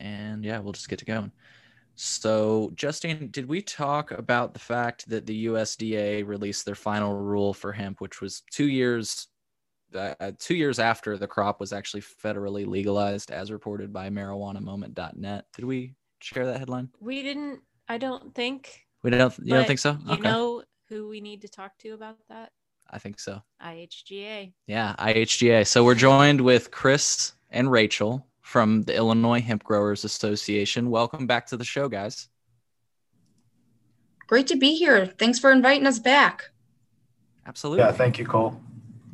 And yeah, we'll just get to going. So, Justine, did we talk about the fact that the USDA released their final rule for hemp, which was two years, uh, uh, two years after the crop was actually federally legalized, as reported by MarijuanaMoment.net? Did we share that headline? We didn't. I don't think. We don't. You don't think so? You know who we need to talk to about that? I think so. IHGA. Yeah, IHGA. So we're joined with Chris and Rachel from the Illinois Hemp Growers Association. Welcome back to the show, guys. Great to be here. Thanks for inviting us back. Absolutely. Yeah, thank you, Cole.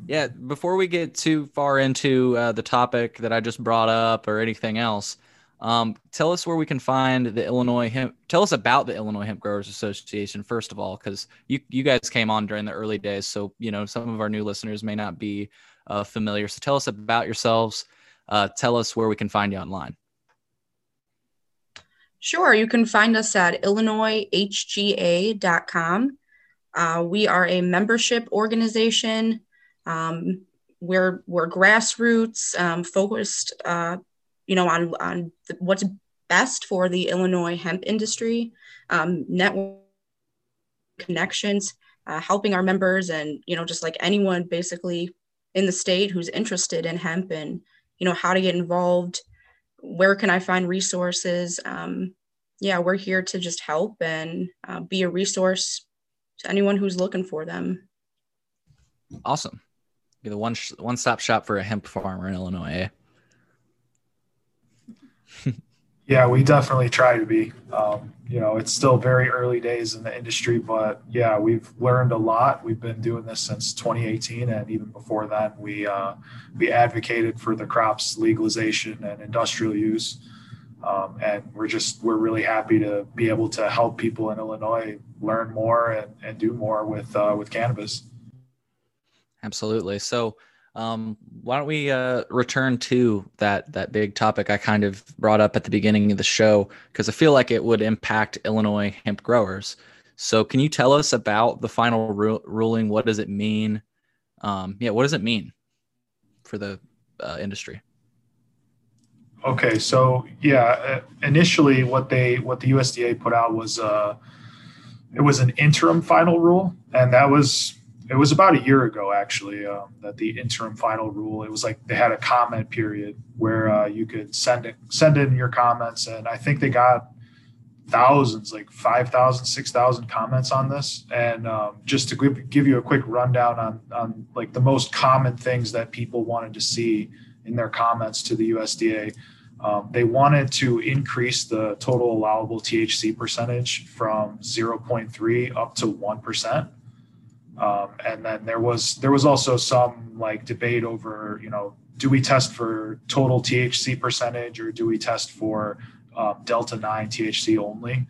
Yeah, before we get too far into uh, the topic that I just brought up or anything else, um, tell us where we can find the Illinois hemp. Tell us about the Illinois Hemp Growers Association first of all, because you you guys came on during the early days, so you know some of our new listeners may not be uh, familiar. So tell us about yourselves. Uh, tell us where we can find you online. Sure, you can find us at illinoishga.com. Uh, we are a membership organization. Um, we're we're grassroots um, focused uh, you know, on on what's best for the Illinois hemp industry, um, network connections, uh, helping our members, and you know, just like anyone basically in the state who's interested in hemp and you know how to get involved, where can I find resources? Um, yeah, we're here to just help and uh, be a resource to anyone who's looking for them. Awesome. Be the one sh- one stop shop for a hemp farmer in Illinois. Yeah, we definitely try to be. Um, you know, it's still very early days in the industry, but yeah, we've learned a lot. We've been doing this since 2018, and even before then, we uh, we advocated for the crops legalization and industrial use. Um, and we're just we're really happy to be able to help people in Illinois learn more and, and do more with uh, with cannabis. Absolutely. So um, why don't we uh, return to that that big topic I kind of brought up at the beginning of the show because I feel like it would impact Illinois hemp growers. So, can you tell us about the final ru- ruling? What does it mean? Um, yeah, what does it mean for the uh, industry? Okay, so yeah, uh, initially what they what the USDA put out was uh, it was an interim final rule, and that was it was about a year ago actually um, that the interim final rule it was like they had a comment period where uh, you could send it send in your comments and i think they got thousands like 5000 6000 comments on this. And um, just to give, you a quick rundown on, on like the most common things that people wanted to see in their comments to the usda um, they wanted to increase the total allowable thc percentage from 0.3 up to 1% um, and then there was there was also some like debate over you know do we test for total THC percentage or do we test for um, delta nine THC only?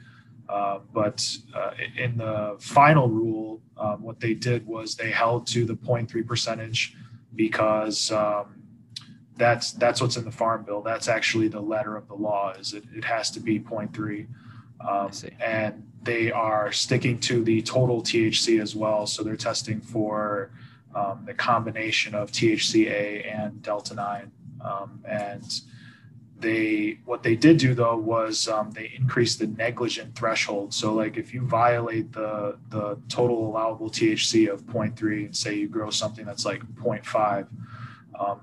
Uh, but uh, in the final rule, um, what they did was they held to the 0.3 percentage because um, that's that's what's in the farm bill. That's actually the letter of the law. Is it, it has to be 0.3. Um, and they are sticking to the total THC as well. So they're testing for um, the combination of THCA and Delta 9. Um, and they what they did do though was um, they increased the negligent threshold. So like if you violate the the total allowable THC of 0.3 and say you grow something that's like 0.5, um,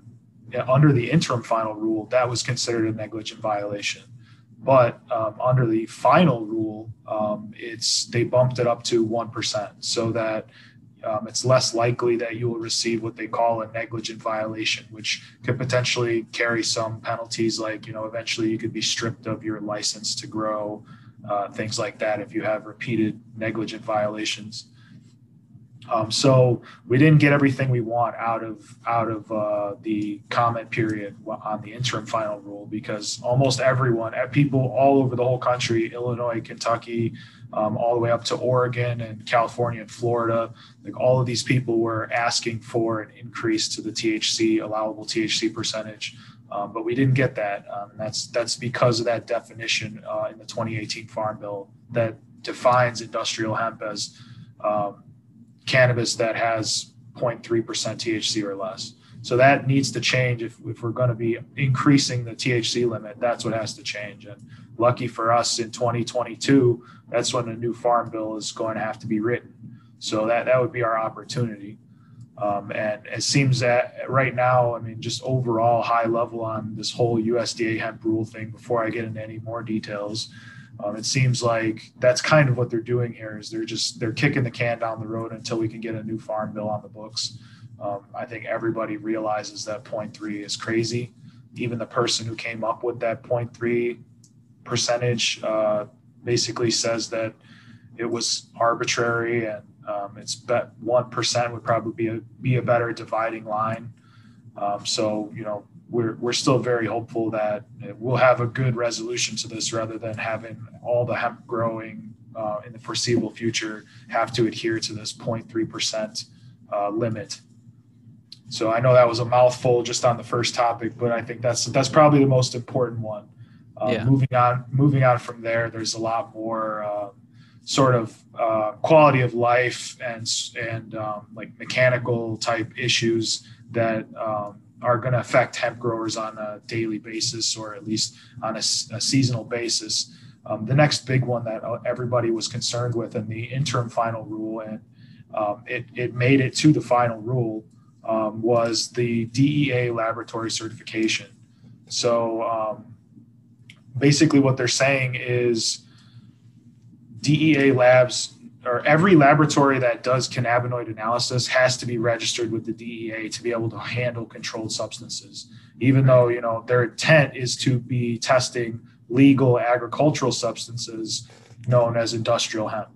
under the interim final rule, that was considered a negligent violation. But um, under the final rule, um, it's they bumped it up to one percent, so that um, it's less likely that you will receive what they call a negligent violation, which could potentially carry some penalties, like you know, eventually you could be stripped of your license to grow, uh, things like that, if you have repeated negligent violations. Um, so we didn't get everything we want out of out of uh, the comment period on the interim final rule because almost everyone, uh, people all over the whole country, Illinois, Kentucky, um, all the way up to Oregon and California and Florida, like all of these people were asking for an increase to the THC allowable THC percentage. Um, but we didn't get that. Um, that's that's because of that definition uh, in the 2018 Farm Bill that defines industrial hemp as um, cannabis that has 0.3% THC or less. So that needs to change if, if we're going to be increasing the THC limit. That's what has to change. And lucky for us in 2022, that's when a new farm bill is going to have to be written. So that, that would be our opportunity. Um, and it seems that right now, I mean, just overall high level on this whole USDA hemp rule thing, before I get into any more details, um, it seems like that's kind of what they're doing here is they're just they're kicking the can down the road until we can get a new farm bill on the books. Um, I think everybody realizes that three is crazy. Even the person who came up with that 0.3 percentage uh, basically says that it was arbitrary and um, it's bet one percent would probably be a be a better dividing line. Um, so you know we're we're still very hopeful that we'll have a good resolution to this rather than having all the hemp growing uh, in the foreseeable future have to adhere to this 0.3 percent uh, limit. So I know that was a mouthful just on the first topic, but I think that's that's probably the most important one. Uh, yeah. Moving on, moving on from there, there's a lot more uh, sort of uh, quality of life and and um, like mechanical type issues that um, are going to affect hemp growers on a daily basis or at least on a, a seasonal basis. Um, the next big one that uh, everybody was concerned with in the interim final rule, and um, it, it made it to the final rule, um, was the DEA laboratory certification. So um, basically, what they're saying is DEA labs or every laboratory that does cannabinoid analysis has to be registered with the DEA to be able to handle controlled substances. Even though you know their intent is to be testing legal agricultural substances known as industrial hemp,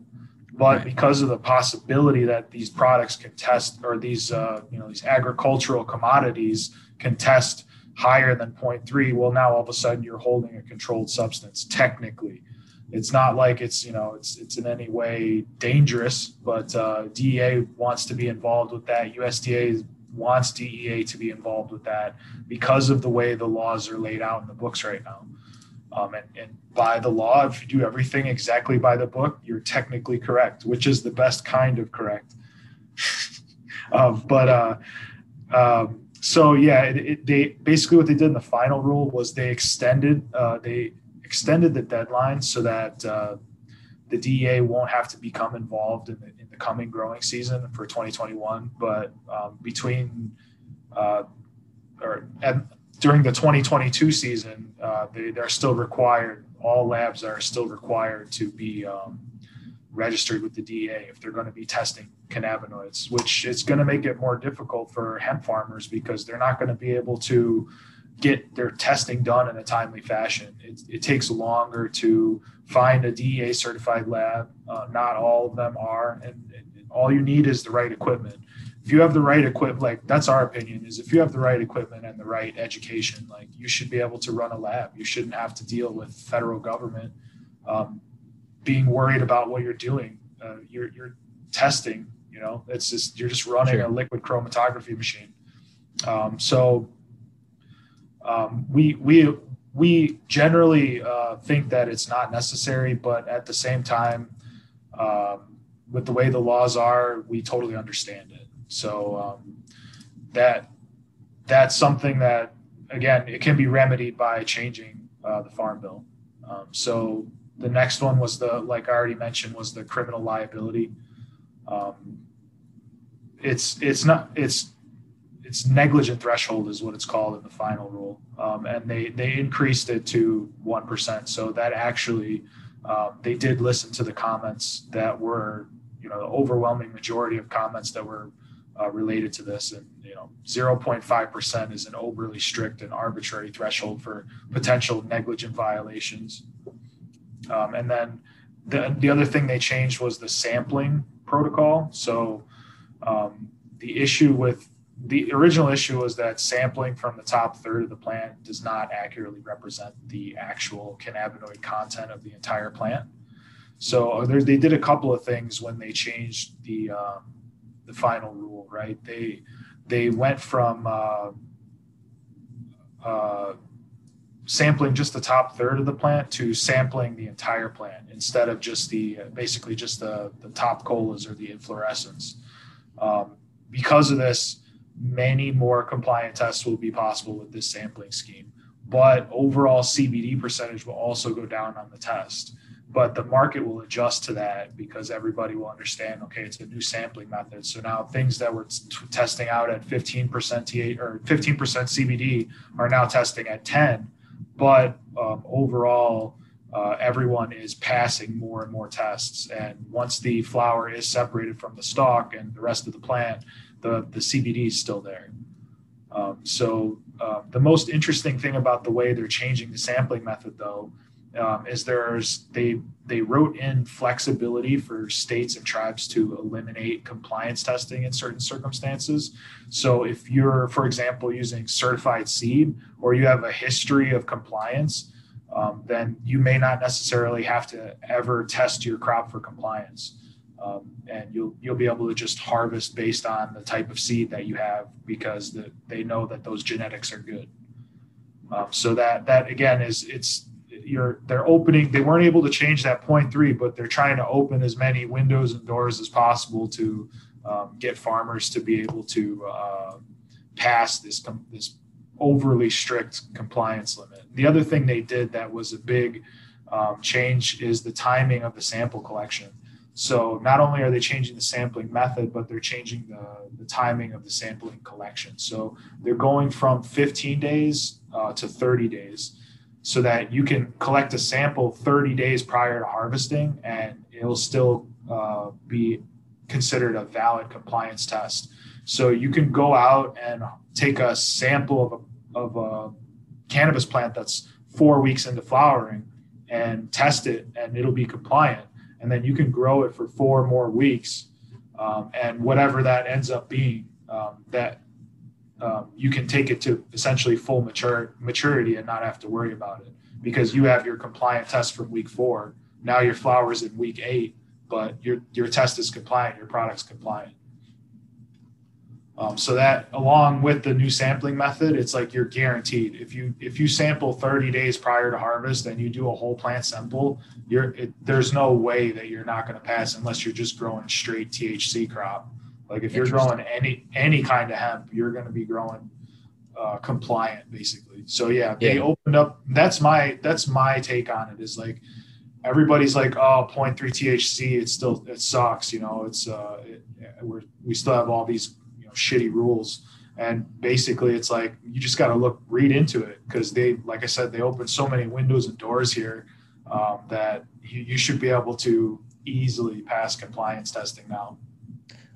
but because of the possibility that these products can test or these uh, you know these agricultural commodities can test higher than 0.3, well now all of a sudden you're holding a controlled substance technically it's not like it's you know it's it's in any way dangerous but uh, dea wants to be involved with that. Usda wants dea to be involved with that because of the way the laws are laid out in the books right now. Um, and, and by the law if you do everything exactly by the book you're technically correct which is the best kind of correct. Um, but uh, um, so yeah it, it, they basically what they did in the final rule was they extended uh, they extended the deadline so that uh, the DEA won't have to become involved in the, in the coming growing season for 2021. But um, between uh, or during the 2022 season, uh, they, they're still required. All labs are still required to be um, registered with the DEA if they're going to be testing cannabinoids, which is going to make it more difficult for hemp farmers because they're not going to be able to get their testing done in a timely fashion. It, it takes longer to find a DEA certified lab. Uh, not all of them are, and, and, all you need is the right equipment. If you have the right equipment, like that's our opinion, is if you have the right equipment and the right education, like you should be able to run a lab. You shouldn't have to deal with federal government um, being worried about what you're doing. Uh, you're, you're testing. You know, it's just you're just running sure. a liquid chromatography machine. Um, so um, we we we generally uh, think that it's not necessary, but at the same time, um, with the way the laws are, we totally understand it. So um, that that's something that again it can be remedied by changing uh, the farm bill. Um, so the next one was the like I already mentioned was the criminal liability. Um, it's it's not it's it's negligent threshold is what it's called in the final rule, um, and they they increased it to one percent. So that actually um, they did listen to the comments that were you know the overwhelming majority of comments that were uh, related to this, and you know 0.5 percent is an overly strict and arbitrary threshold for potential negligent violations. Um, and then the the other thing they changed was the sampling protocol. So um, the issue with the original issue was that sampling from the top third of the plant does not accurately represent the actual cannabinoid content of the entire plant. So uh, they did a couple of things when they changed the um, the final rule. Right? They they went from uh, uh, sampling just the top third of the plant to sampling the entire plant instead of just the basically just the the top colas or the inflorescence. Um, because of this, many more compliant tests will be possible with this sampling scheme. But overall CBD percentage will also go down on the test. But the market will adjust to that because everybody will understand, okay, it's a new sampling method. So now things that were t- testing out at 15% T8 or 15% CBD are now testing at 10. But um, overall, uh, everyone is passing more and more tests. And once the flower is separated from the stalk and the rest of the plant, the, the CBD is still there. Um, so uh, the most interesting thing about the way they're changing the sampling method, though, um, is there's they they wrote in flexibility for states and tribes to eliminate compliance testing in certain circumstances. So if you're, for example, using certified seed or you have a history of compliance, um, then you may not necessarily have to ever test your crop for compliance. Um, and you'll you'll be able to just harvest based on the type of seed that you have because the, they know that those genetics are good. Um, so that that again is it's you're they're opening they weren't able to change that point three, but they're trying to open as many windows and doors as possible to um, get farmers to be able to uh, pass this this overly strict compliance limit. The other thing they did that was a big um, change is the timing of the sample collection. So not only are they changing the sampling method, but they're changing the, the timing of the sampling collection. So they're going from 15 days uh, to 30 days so that you can collect a sample 30 days prior to harvesting and it'll still uh, be considered a valid compliance test. So you can go out and take a sample of a, of a cannabis plant that's four weeks into flowering and test it and it'll be compliant and then you can grow it for four more weeks, um, and whatever that ends up being, um, that um, you can take it to essentially full mature maturity and not have to worry about it because you have your compliant test from week four. Now your flowers in week eight, but your your test is compliant, your product's compliant. Um, so that along with the new sampling method, it's like you're guaranteed. If you if you sample 30 days prior to harvest and you do a whole plant sample, you're it, there's no way that you're not going to pass unless you're just growing straight THC crop. Like if you're growing any any kind of hemp, you're going to be growing uh, compliant basically. So yeah, they yeah. opened up. That's my that's my take on it. Is like everybody's like, oh, 0.3 THC. It still it sucks. You know, it's uh, it, we're we still have all these shitty rules. And basically, it's like you just got to look, read into it because they, like I said, they open so many windows and doors here um, that you, you should be able to easily pass compliance testing now.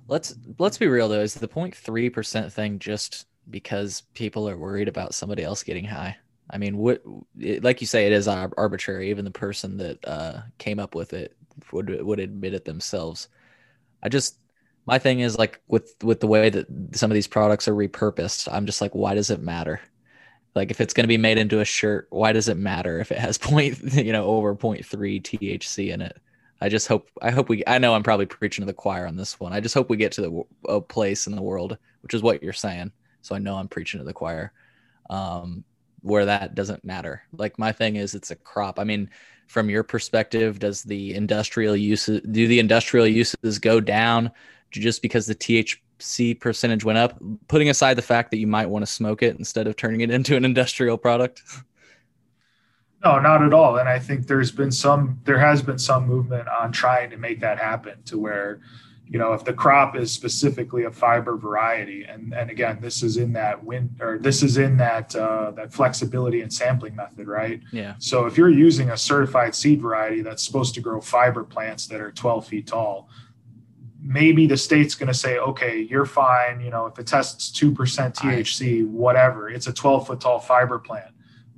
Let's let's be real though. Is the 0.3 percent thing just because people are worried about somebody else getting high? I mean, what, it, like you say, it is arbitrary. Even the person that uh, came up with it would would admit it themselves. I just my thing is like with with the way that some of these products are repurposed i'm just like why does it matter? Like if it's going to be made into a shirt why does it matter if it has point you know over 0.3 thc in it? I just hope i hope we i know i'm probably preaching to the choir on this one. I just hope we get to the a place in the world which is what you're saying. So i know i'm preaching to the choir um, where that doesn't matter. Like my thing is it's a crop. I mean from your perspective does the industrial uses do the industrial uses go down just because the THC percentage went up, putting aside the fact that you might want to smoke it instead of turning it into an industrial product? No, not at all. And I think there's been some, there has been some movement on trying to make that happen to where, you know, if the crop is specifically a fiber variety, and and again, this is in that wind or this is in that uh, that flexibility and sampling method, right? Yeah. So if you're using a certified seed variety that's supposed to grow fiber plants that are 12 feet tall, maybe the state's going to say, okay, you're fine. You know, if it tests 2% THC, whatever, it's a 12 foot tall fiber plant.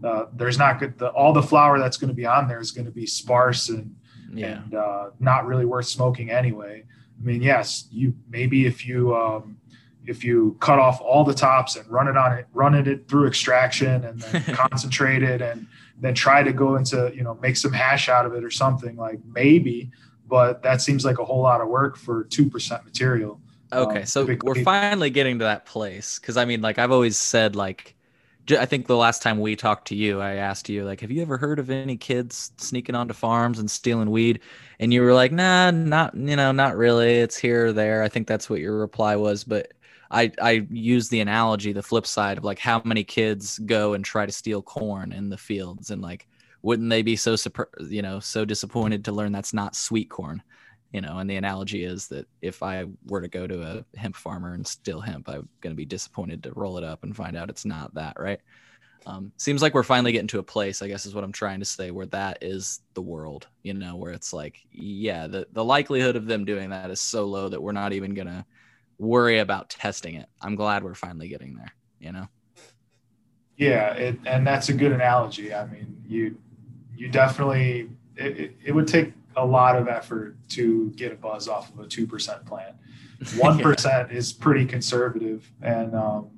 Uh, there's not good, the, all the flower that's going to be on there is going to be sparse and, yeah. and uh, not really worth smoking anyway. I mean, yes, you maybe if you, um, if you cut off all the tops and run it on it, run it through extraction and then concentrate it and then try to go into, you know, make some hash out of it or something like maybe, but that seems like a whole lot of work for 2% material. Okay, um, so we're finally getting to that place cuz I mean like I've always said like I think the last time we talked to you, I asked you like, "Have you ever heard of any kids sneaking onto farms and stealing weed?" And you were like, "Nah, not you know, not really. It's here or there." I think that's what your reply was. But I I use the analogy, the flip side of like how many kids go and try to steal corn in the fields, and like wouldn't they be so you know so disappointed to learn that's not sweet corn, you know? And the analogy is that if I were to go to a hemp farmer and steal hemp, I'm going to be disappointed to roll it up and find out it's not that, right? Um, seems like we're finally getting to a place, I guess is what I'm trying to say, where that is the world, you know, where it's like, yeah, the, the likelihood of them doing that is so low that we're not even going to worry about testing it. I'm glad we're finally getting there, you know? Yeah. It, and that's a good analogy. I mean, you, you definitely, it, it, it would take a lot of effort to get a buzz off of a 2% plan. 1% yeah. is pretty conservative. And, um,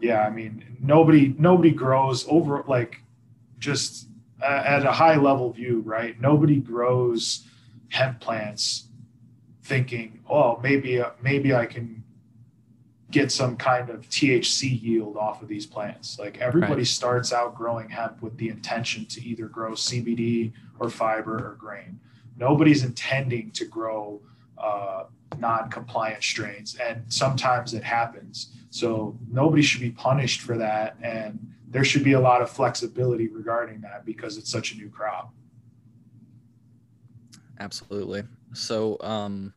yeah, I mean, nobody nobody grows over like just at a high level view, right? Nobody grows hemp plants thinking, oh, maybe uh, maybe I can get some kind of THC yield off of these plants. Like everybody right. starts out growing hemp with the intention to either grow CBD or fiber or grain. Nobody's intending to grow uh, non-compliant strains, and sometimes it happens so nobody should be punished for that. And there should be a lot of flexibility regarding that because it's such a new crop. Absolutely. So, um,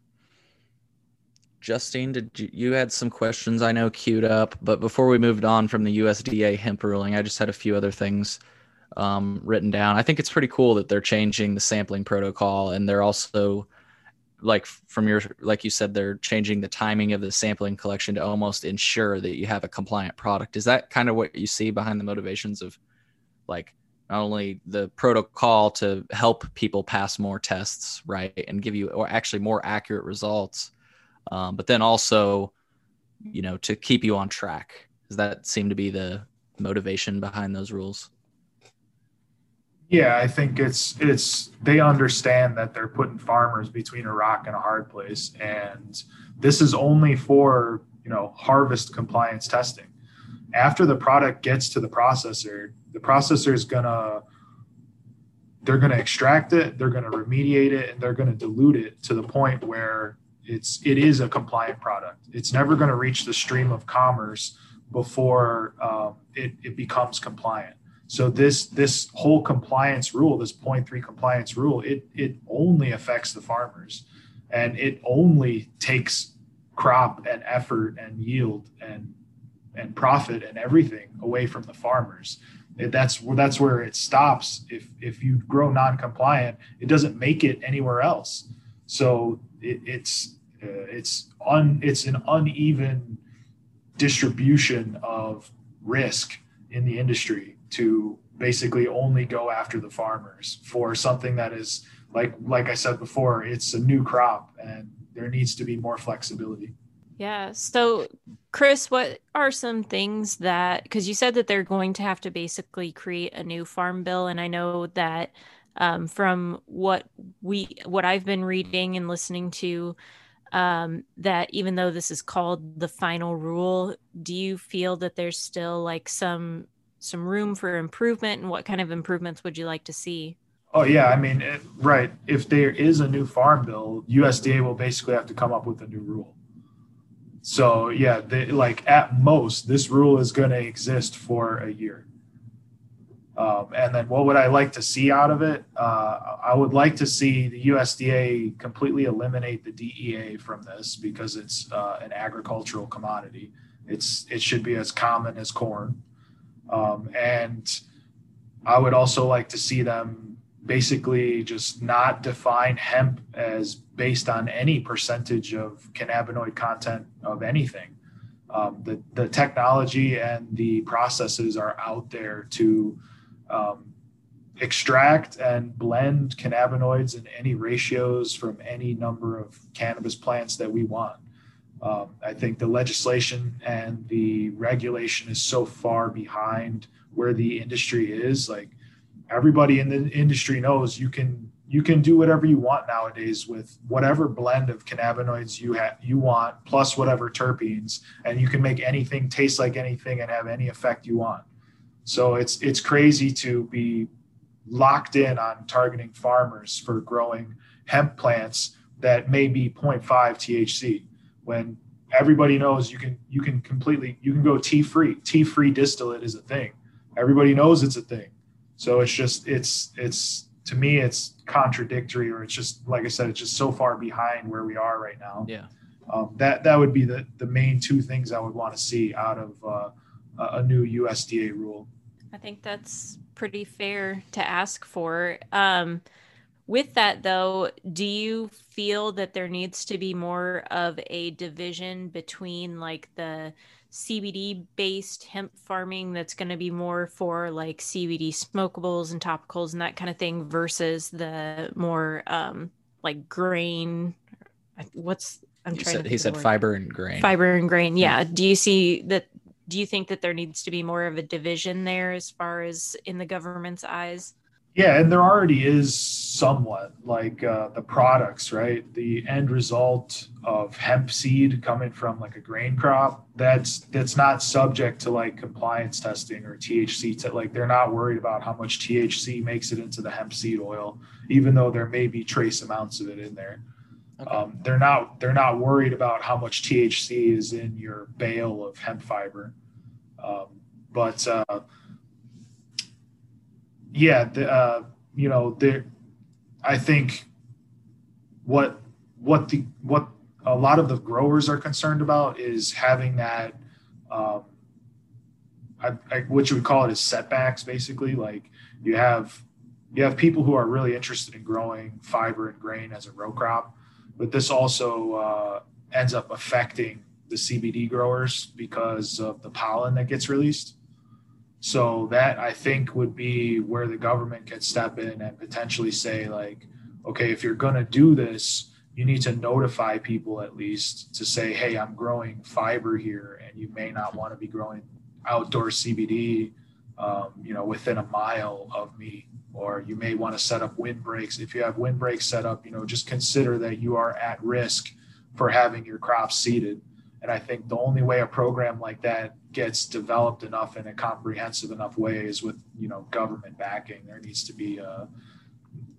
Justine, did you, you had some questions I know queued up, but before we moved on from the USDA hemp ruling, I just had a few other things um, written down. I think it's pretty cool that they're changing the sampling protocol and they're also like from your like you said they're changing the timing of the sampling collection to almost ensure that you have a compliant product is that kind of what you see behind the motivations of like not only the protocol to help people pass more tests right and give you or actually more accurate results um, but then also you know to keep you on track. Does that seem to be the motivation behind those rules? Yeah, I think it's it's they understand that they're putting farmers between a rock and a hard place, and this is only for you know harvest compliance testing. After the product gets to the processor, the processor is gonna they're gonna extract it, they're gonna remediate it, and they're gonna dilute it to the point where it's it is a compliant product. It's never gonna reach the stream of commerce before um, it, it becomes compliant so this this whole compliance rule, this 0.3 compliance rule, it it only affects the farmers, and it only takes crop and effort and yield and and profit and everything away from the farmers. That's that's where it stops. If if you grow non-compliant, it doesn't make it anywhere else. So it, it's uh, it's un it's an uneven distribution of risk in the industry to basically only go after the farmers for something that is like like I said before, it's a new crop and there needs to be more flexibility. Yeah. So Chris, what are some things that because you said that they're going to have to basically create a new farm bill and I know that um, from what we what I've been reading and listening to um, that even though this is called the final rule, do you feel that there's still like some some room for improvement? And what kind of improvements would you like to see? Oh yeah i mean it, right. If there is a new farm bill usda will basically have to come up with a new rule. So yeah they, like at most this rule is going to exist for a year um, and then what would i like to see out of it? Uh, i would like to see the usda completely eliminate the dea from this because it's uh, an agricultural commodity. It's it should be as common as corn. Um, and I would also like to see them basically just not define hemp as based on any percentage of cannabinoid content of anything. Um, the, the technology and the processes are out there to um, extract and blend cannabinoids in any ratios from any number of cannabis plants that we want. Um, I think the legislation and the regulation is so far behind where the industry is. Like everybody in the industry knows you can you can do whatever you want nowadays with whatever blend of cannabinoids you have you want plus whatever terpenes and you can make anything taste like anything and have any effect you want so it's it's crazy to be locked in on targeting farmers for growing hemp plants that may be 0.5 thc when everybody knows you can you can completely you can go tea free. Tea free distillate is a thing. Everybody knows it's a thing. So it's just it's it's to me it's contradictory or it's just like I said it's just so far behind where we are right now. Yeah. Um, that that would be the the main two things I would want to see out of uh, a new USDA rule. I think that's pretty fair to ask for. Um, with that, though, do you feel that there needs to be more of a division between like the CBD based hemp farming that's going to be more for like CBD smokables and topicals and that kind of thing versus the more um, like grain? What's I'm he trying said, to he said fiber and grain. fiber and grain. Yeah. Do you see that? Do you think that there needs to be more of a division there as far as in the government's eyes? Yeah, and there already is somewhat like uh, the products, right? The end result of hemp seed coming from like a grain crop that's that's not subject to like compliance testing or THC. Like they're not worried about how much THC makes it into the hemp seed oil, even though there may be trace amounts of it in there. Okay. Um, they're not they're not worried about how much THC is in your bale of hemp fiber, um, but uh, yeah, the, uh, you know, there. I think what what the what a lot of the growers are concerned about is having that. Um, I, I, what you would call it is setbacks, basically. Like you have you have people who are really interested in growing fiber and grain as a row crop, but this also uh, ends up affecting the CBD growers because of the pollen that gets released. So that I think would be where the government can step in and potentially say like, okay, if you're going to do this, you need to notify people at least to say, hey, I'm growing fiber here, and you may not want to be growing outdoor CBD, um, you know, within a mile of me, or you may want to set up wind breaks. If you have wind breaks set up, you know, just consider that you are at risk for having your crops seeded. And I think the only way a program like that gets developed enough in a comprehensive enough way is with, you know, government backing. There needs to be uh,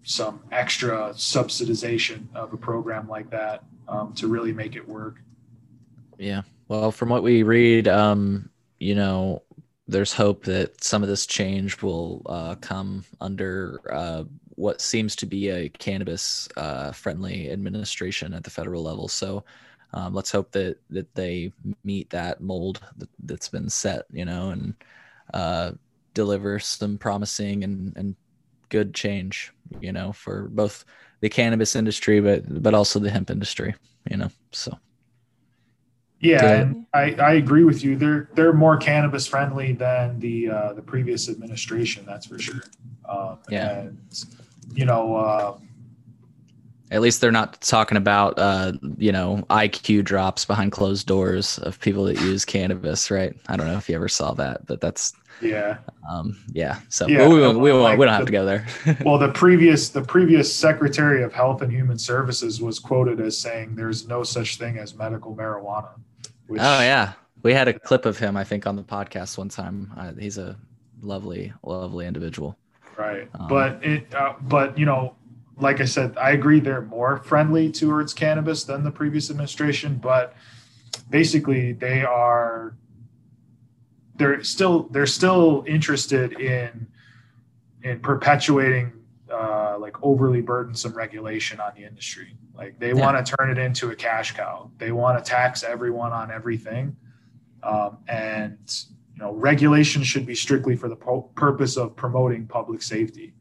some extra subsidization of a program like that um, to really make it work. Yeah. Well, from what we read, um, you know, there's hope that some of this change will uh, come under uh, what seems to be a cannabis uh, friendly administration at the federal level. So um, let's hope that that they meet that mold that, that's been set, you know, and uh, deliver some promising and, and good change, you know, for both the cannabis industry, but but also the hemp industry, you know. So. Yeah, I, I agree with you. They're they're more cannabis friendly than the uh, the previous administration. That's for sure. Um, Yeah. And you know, uh, At least they're not talking about, uh, you know, IQ drops behind closed doors of people that use cannabis, right? I don't know if you ever saw that, but that's, yeah. um, yeah. So Yeah, we, won't, we, won't, like we don't have the- to go there. Well, the previous the previous Secretary of Health and Human Services was quoted as saying, "There's no such thing as medical marijuana." Which, oh yeah, we had a clip of him, I think, on the podcast one time. Uh, he's a lovely, lovely individual. right. Um, but it, uh, but you know, like I said, I agree they're more friendly towards cannabis than the previous administration, but basically they are they're still they're still interested in in perpetuating uh, like overly burdensome regulation on the industry. Like they Yeah. want to turn it into a cash cow. They want to tax everyone on everything, um, and you know regulation should be strictly for the po- purpose of promoting public safety.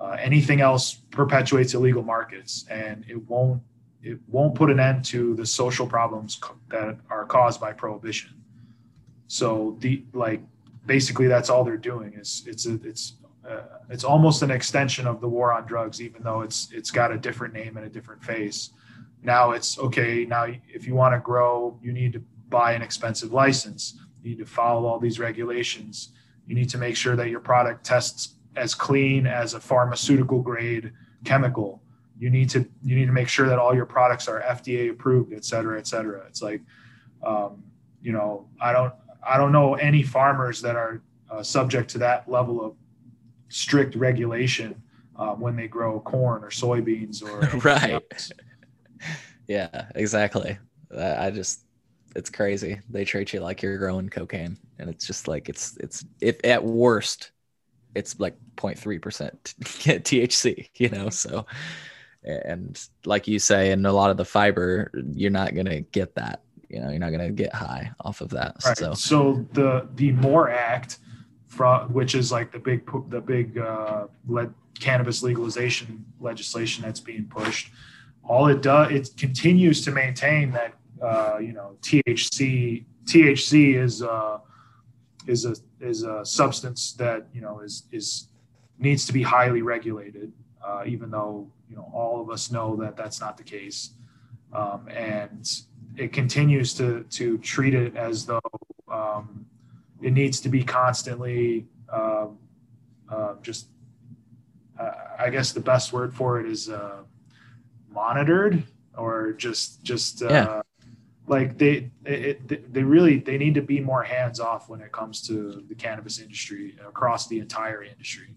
Uh, anything else perpetuates illegal markets, and it won't it won't put an end to the social problems co- that are caused by prohibition. So the like basically that's all they're doing is it's a, it's uh, it's almost an extension of the war on drugs, even though it's it's got a different name and a different face. Now it's okay. Now if you want to grow, you need to buy an expensive license. You need to follow all these regulations. You need to make sure that your product tests as clean as a pharmaceutical grade chemical. You need to you need to make sure that all your products are FDA approved, et cetera, et cetera. It's like, um, you know, I don't I don't know any farmers that are uh, subject to that level of strict regulation uh, when they grow corn or soybeans or Right. else. Yeah, exactly. I I just, it's crazy. They treat you like you're growing cocaine, and it's just like it's it's if at worst, it's like 0.3 percent THC. You know, so and like you say, and a lot of the fiber, you're not gonna get that. You know, you're not gonna get high off of that. Right. So so the the More Act, from which is like the big the big uh, led cannabis legalization legislation that's being pushed. All it does, it continues to maintain that uh, you know THC THC is uh, is a is a substance that you know is is needs to be highly regulated, uh, even though you know all of us know that that's not the case, um, and it continues to to treat it as though um, it needs to be constantly um, uh, just uh, I guess the best word for it is uh, monitored or just just uh, yeah. like they it, they really they need to be more hands off when it comes to the cannabis industry across the entire industry.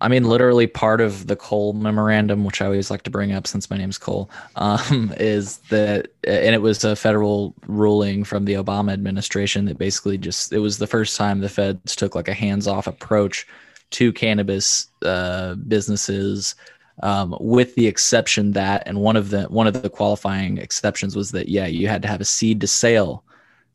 I mean, literally part of the Cole memorandum, which I always like to bring up since my name's Cole, um, is that, and it was a federal ruling from the Obama administration that basically just, it was the first time the feds took like a hands off approach to cannabis uh, businesses, um, with the exception that, and one of the one of the qualifying exceptions was that yeah, you had to have a seed to sale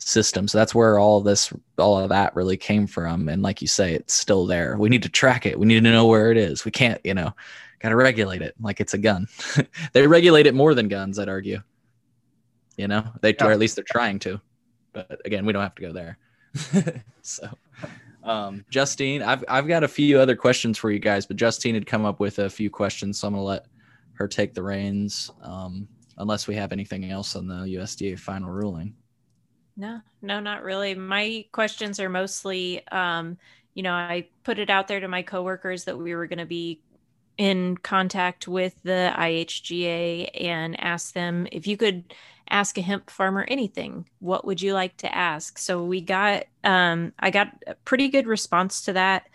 system. So that's where all this, all of that really came from. And like you say, it's still there. We need to track it. We need to know where it is. We can't, you know, got to regulate it like it's a gun. they regulate it more than guns, I'd argue. You know, they, yeah. or at least they're trying to. But again, we don't have to go there. so um, Justine, I've I've got a few other questions for you guys, but Justine had come up with a few questions, so I'm gonna let her take the reins. Um, unless we have anything else on the USDA final ruling. No, no, not really. My questions are mostly, um, you know, I put it out there to my coworkers that we were going to be in contact with the IHGA and ask them if you could ask a hemp farmer anything what would you like to ask? So we got um, i got a pretty good response to that.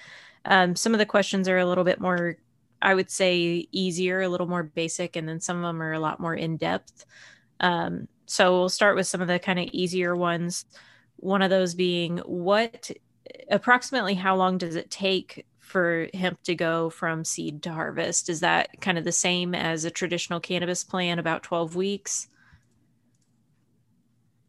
Um, some of the questions are a little bit more i would say easier a little more basic and then some of them are a lot more in depth um, so we'll start with some of the kind of easier ones one of those being what approximately how long does it take for hemp to go from seed to harvest is that kind of the same as a traditional cannabis plant about 12 weeks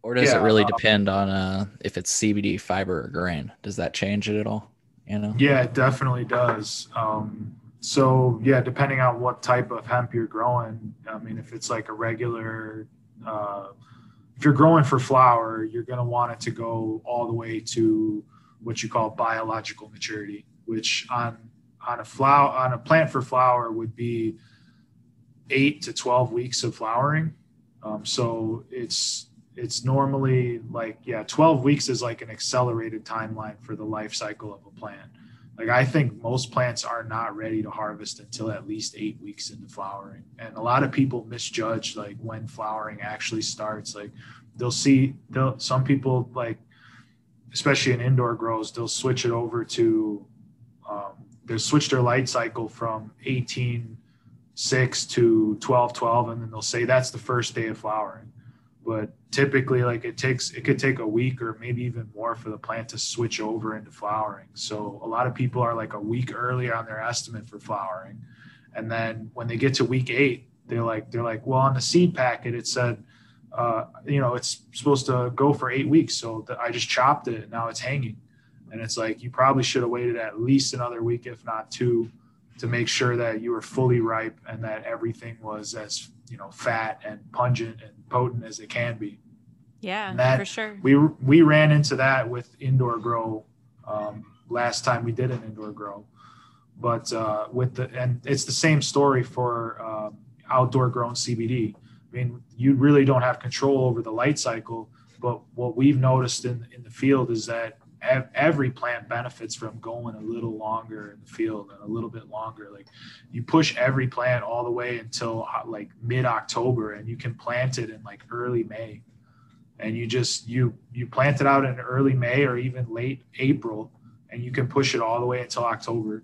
or does yeah, it really uh, depend on uh, if it's CBD fiber or grain? Does that change it at all? You know? Yeah, it definitely does. Um, so yeah, depending on what type of hemp you're growing, I mean, if it's like a regular, uh, if you're growing for flower, you're going to want it to go all the way to what you call biological maturity, which on on a flower on a plant for flower would be eight to twelve weeks of flowering. Um, so it's it's normally like yeah 12 weeks is like an accelerated timeline for the life cycle of a plant like i think most plants are not ready to harvest until at least eight weeks into flowering. And a lot of people misjudge like when flowering actually starts. Like they'll see they'll some people like especially in indoor grows they'll switch it over to um, they'll switch their light cycle from 18 6 to 12 12 and then they'll say that's the first day of flowering but typically like it takes it could take a week or maybe even more for the plant to switch over into flowering. So a lot of people are like a week earlier on their estimate for flowering. And then when they get to week eight they're like they're like well on the seed packet it said uh, you know it's supposed to go for eight weeks. So i just chopped it and now it's hanging. And it's like you probably should have waited at least another week if not two to make sure that you were fully ripe and that everything was as you know fat and pungent and potent as it can be. Yeah, that, for sure. We we ran into that with indoor grow um, last time we did an indoor grow, but uh, with the and it's the same story for um, outdoor grown CBD. I mean, you really don't have control over the light cycle, but what we've noticed in in the field is that every plant benefits from going a little longer in the field and a little bit longer. Like you push every plant all the way until uh, like mid october and you can plant it in like early may. And you just you you plant it out in early may or even late april and you can push it all the way until october.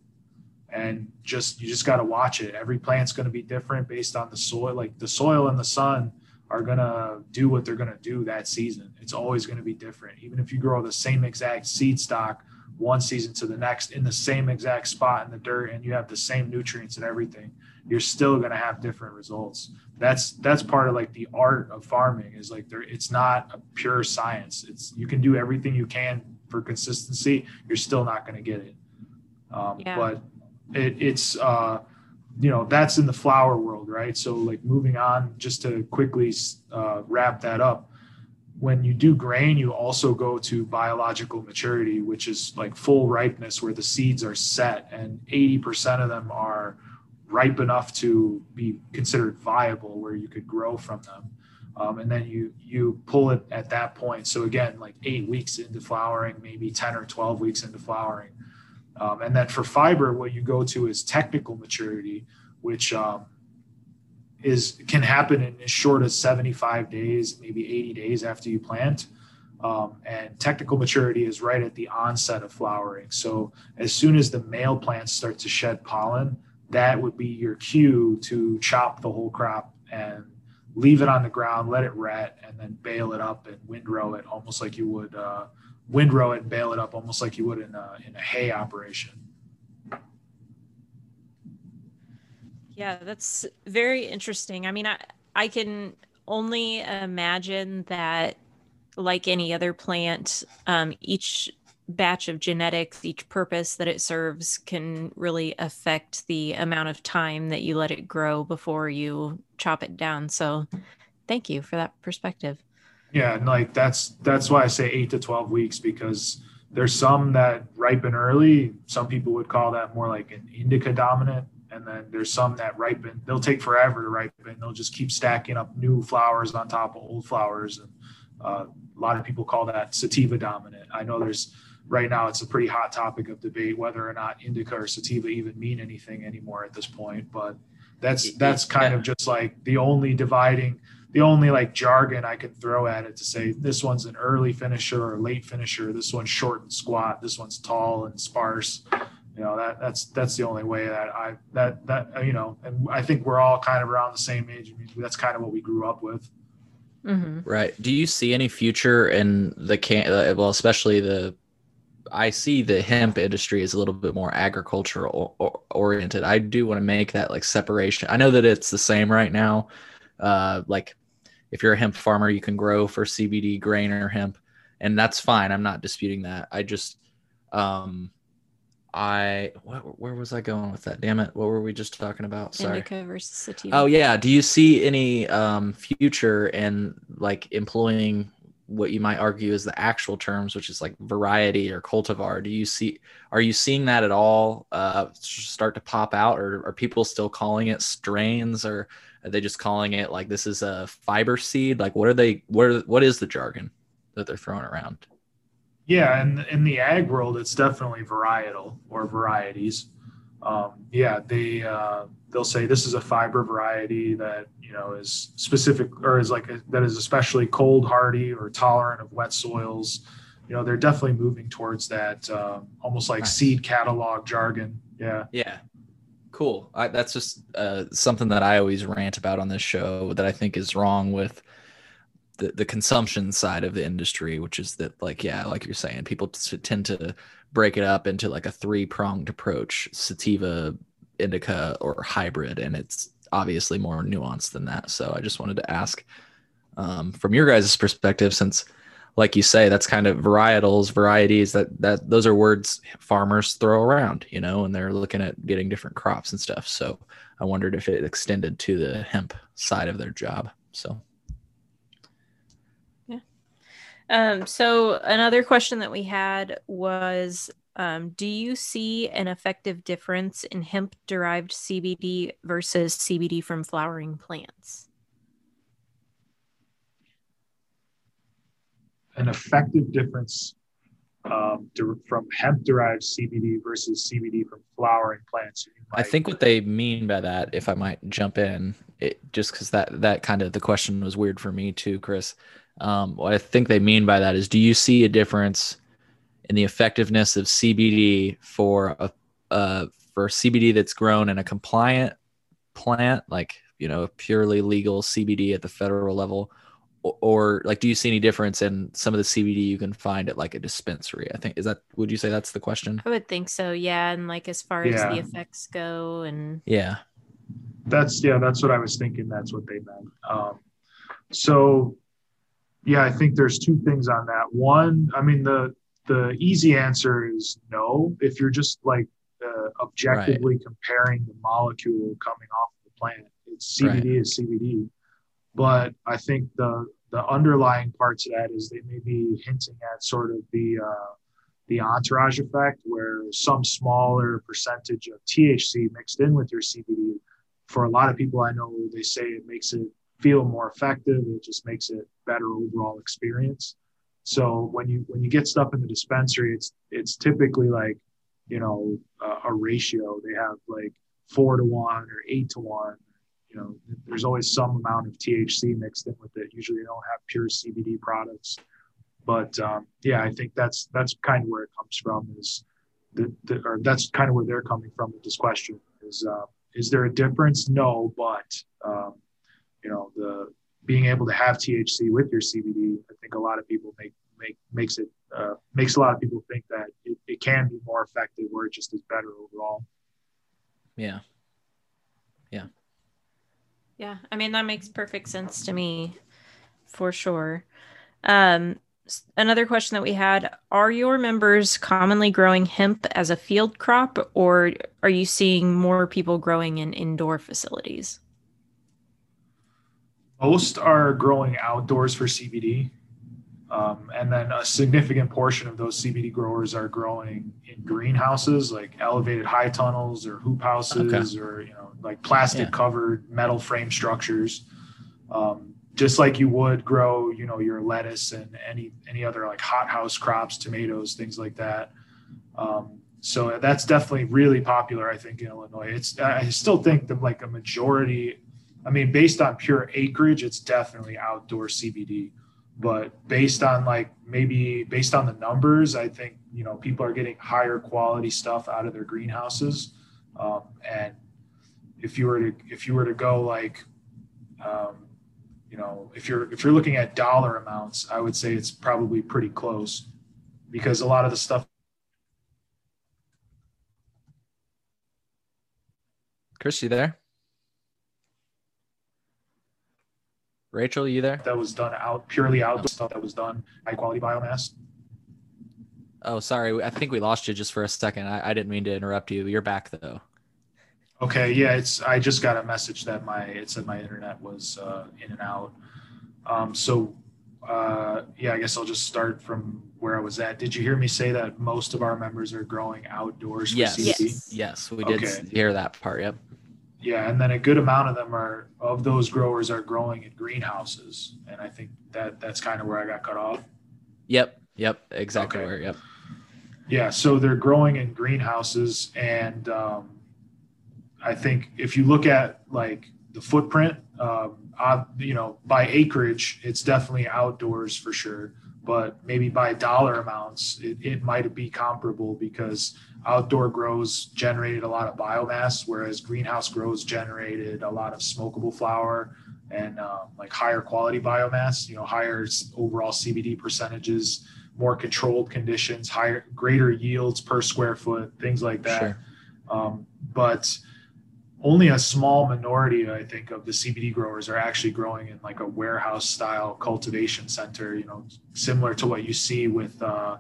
And just you just got to watch it. Every plant's going to be different based on the soil like the soil and the sun are going to do what they're going to do that season. It's always going to be different. Even if you grow the same exact seed stock one season to the next in the same exact spot in the dirt and you have the same nutrients and everything, you're still going to have different results. That's that's part of like the art of farming is like there it's not a pure science. It's you can do everything you can for consistency, you're still not going to get it. Um, yeah. But it, it's uh, you know that's in the flower world right? So like moving on just to quickly uh, wrap that up. When you do grain you also go to biological maturity which is like full ripeness where the seeds are set and 80% of them are ripe enough to be considered viable where you could grow from them. Um, and then you you pull it at that point. So again like eight weeks into flowering maybe 10 or 12 weeks into flowering um, and then for fiber, what you go to is technical maturity, which um, is can happen in as short as 75 days, maybe 80 days after you plant. Um, and technical maturity is right at the onset of flowering. So as soon as the male plants start to shed pollen, that would be your cue to chop the whole crop and leave it on the ground, let it ret, and then bale it up and windrow it almost like you would uh, windrow it and bale it up almost like you would in a, in a hay operation. Yeah, that's very interesting. I mean, I, I can only imagine that, like any other plant, um, each batch of genetics, each purpose that it serves can really affect the amount of time that you let it grow before you chop it down. So, thank you for that perspective. Yeah, and like that's that's why I say eight to twelve weeks because there's some that ripen early. Some people would call that more like an indica dominant, and then there's some that ripen. They'll take forever to ripen. They'll just keep stacking up new flowers on top of old flowers, and uh, a lot of people call that sativa dominant. I know there's right now it's a pretty hot topic of debate whether or not indica or sativa even mean anything anymore at this point, but that's that's kind of just like the only dividing the only like jargon I can throw at it to say this one's an early finisher or late finisher. This one's short and squat. This one's tall and sparse. You know that that's that's the only way that I that that you know, and I think we're all kind of around the same age. I mean, That's kind of what we grew up with. Mm-hmm. Right. Do you see any future in the can? Uh, well, especially the I see the hemp industry is a little bit more agricultural oriented. I do want to make that like separation. I know that it's the same right now. Uh, like if you're a hemp farmer, you can grow for CBD grain or hemp, and that's fine. I'm not disputing that. I just, um, I what, where was I going with that? Damn it! What were we just talking about? Sorry. Indica versus sativa. Oh yeah. Do you see any um, future in like employing what you might argue is the actual terms, which is like variety or cultivar? Do you see? Are you seeing that at all uh, start to pop out, or are people still calling it strains, or are they just calling it like this is a fiber seed? Like what are they what are, what is the jargon that they're throwing around? Yeah, and in, in the ag world, it's definitely varietal or varieties. Um, yeah, they uh, they'll say this is a fiber variety that you know is specific or is like a, that is especially cold hardy or tolerant of wet soils. You know, they're definitely moving towards that uh, almost like nice. seed catalog jargon. Yeah. Yeah cool. I, that's just uh, something that I always rant about on this show that I think is wrong with the, the consumption side of the industry, which is that, like, yeah, like you're saying, people t- tend to break it up into like a three pronged approach sativa, indica, or hybrid. And it's obviously more nuanced than that. So I just wanted to ask um, from your guys' perspective, since like you say, that's kind of varietals, varieties that that those are words farmers throw around, you know, and they're looking at getting different crops and stuff. So I wondered if it extended to the hemp side of their job. So yeah. Um, so another question that we had was um, do you see an effective difference in hemp derived CBD versus CBD from flowering plants? An effective difference um, from hemp derived CBD versus CBD from flowering plants. I think what they mean by that, if I might jump in, it, just because that that kind of the question was weird for me too, Chris. Um, what I think they mean by that is, do you see a difference in the effectiveness of CBD for a uh, for CBD that's grown in a compliant plant, like you know, purely legal CBD at the federal level, or, or, like, do you see any difference in some of the CBD you can find at like a dispensary? I think is that. Would you say that's the question? I would think so. Yeah, and like as far as the effects go, and Yeah. That's yeah, that's what I was thinking. That's what they meant. Um, so yeah, I think there's two things on that. One, I mean the the easy answer is no. If you're just like uh, objectively comparing the molecule coming off the plant, it's CBD is CBD. But I think the the underlying parts of that is they may be hinting at sort of the uh, the entourage effect, where some smaller percentage of THC mixed in with your CBD for a lot of people I know, they say it makes it feel more effective. It just makes it better overall experience. So when you when you get stuff in the dispensary, it's it's typically like you know a, a ratio. They have like four to one or eight to one. You know, there's always some amount of THC mixed in with it. Usually, they don't have pure CBD products. But um, yeah, I think that's that's kind of where it comes from. Is the, the or that's kind of where they're coming from with this question. Is uh, is there a difference? No, but um, you know the being able to have THC with your CBD, I think a lot of people make make makes it uh, makes a lot of people think that it, it can be more effective or it just is better overall. Yeah. yeah, I mean that makes perfect sense to me, for sure. Um, another question that we had: Are your members commonly growing hemp as a field crop, or are you seeing more people growing in indoor facilities? Most are growing outdoors for CBD, um, and then a significant portion of those CBD growers are growing in greenhouses, like elevated high tunnels or hoop houses, or you know, like plastic Yeah. covered metal frame structures. Um, just like you would grow, you know, your lettuce and any any other like hothouse crops, tomatoes, things like that. Um, so that's definitely really popular, I think, in Illinois. It's I still think that like a majority I mean, based on pure acreage, it's definitely outdoor CBD. But based on like maybe based on the numbers, I think you know people are getting higher quality stuff out of their greenhouses. Um, and if you were to if you were to go like, um, you know, if you're if you're looking at dollar amounts, I would say it's probably pretty close, because a lot of the stuff Chris, you there? Rachel, are you there? that was done out purely outdoor stuff that was done high quality biomass. Oh, sorry. I think we lost you just for a second. I, I didn't mean to interrupt you. You're back though. Okay, yeah, it's I just got a message that my it said my internet was uh, in and out. Um, so uh, yeah, I guess I'll just start from where I was at. Did you hear me say that most of our members are growing outdoors for Yes. CBD? Yes. Yes, we did Okay. hear that part. Yep. Yeah, and then a good amount of them are of those growers are growing in greenhouses, and I think that that's kind of where I got cut off. Yep. Yep. Exactly Okay. where. Yep. Yeah, so they're growing in greenhouses, and um, I think if you look at like the footprint, um, uh, you know, by acreage, it's definitely outdoors for sure. But maybe by dollar amounts, it, it might be comparable because outdoor grows generated a lot of biomass, whereas greenhouse grows generated a lot of smokable flower and um, like higher quality biomass. You know, higher overall CBD percentages more controlled conditions, higher, greater yields per square foot, things like that. Sure. Um, but only a small minority, I think, of the CBD growers are actually growing in like a warehouse style cultivation center. You know, similar to what you see with uh,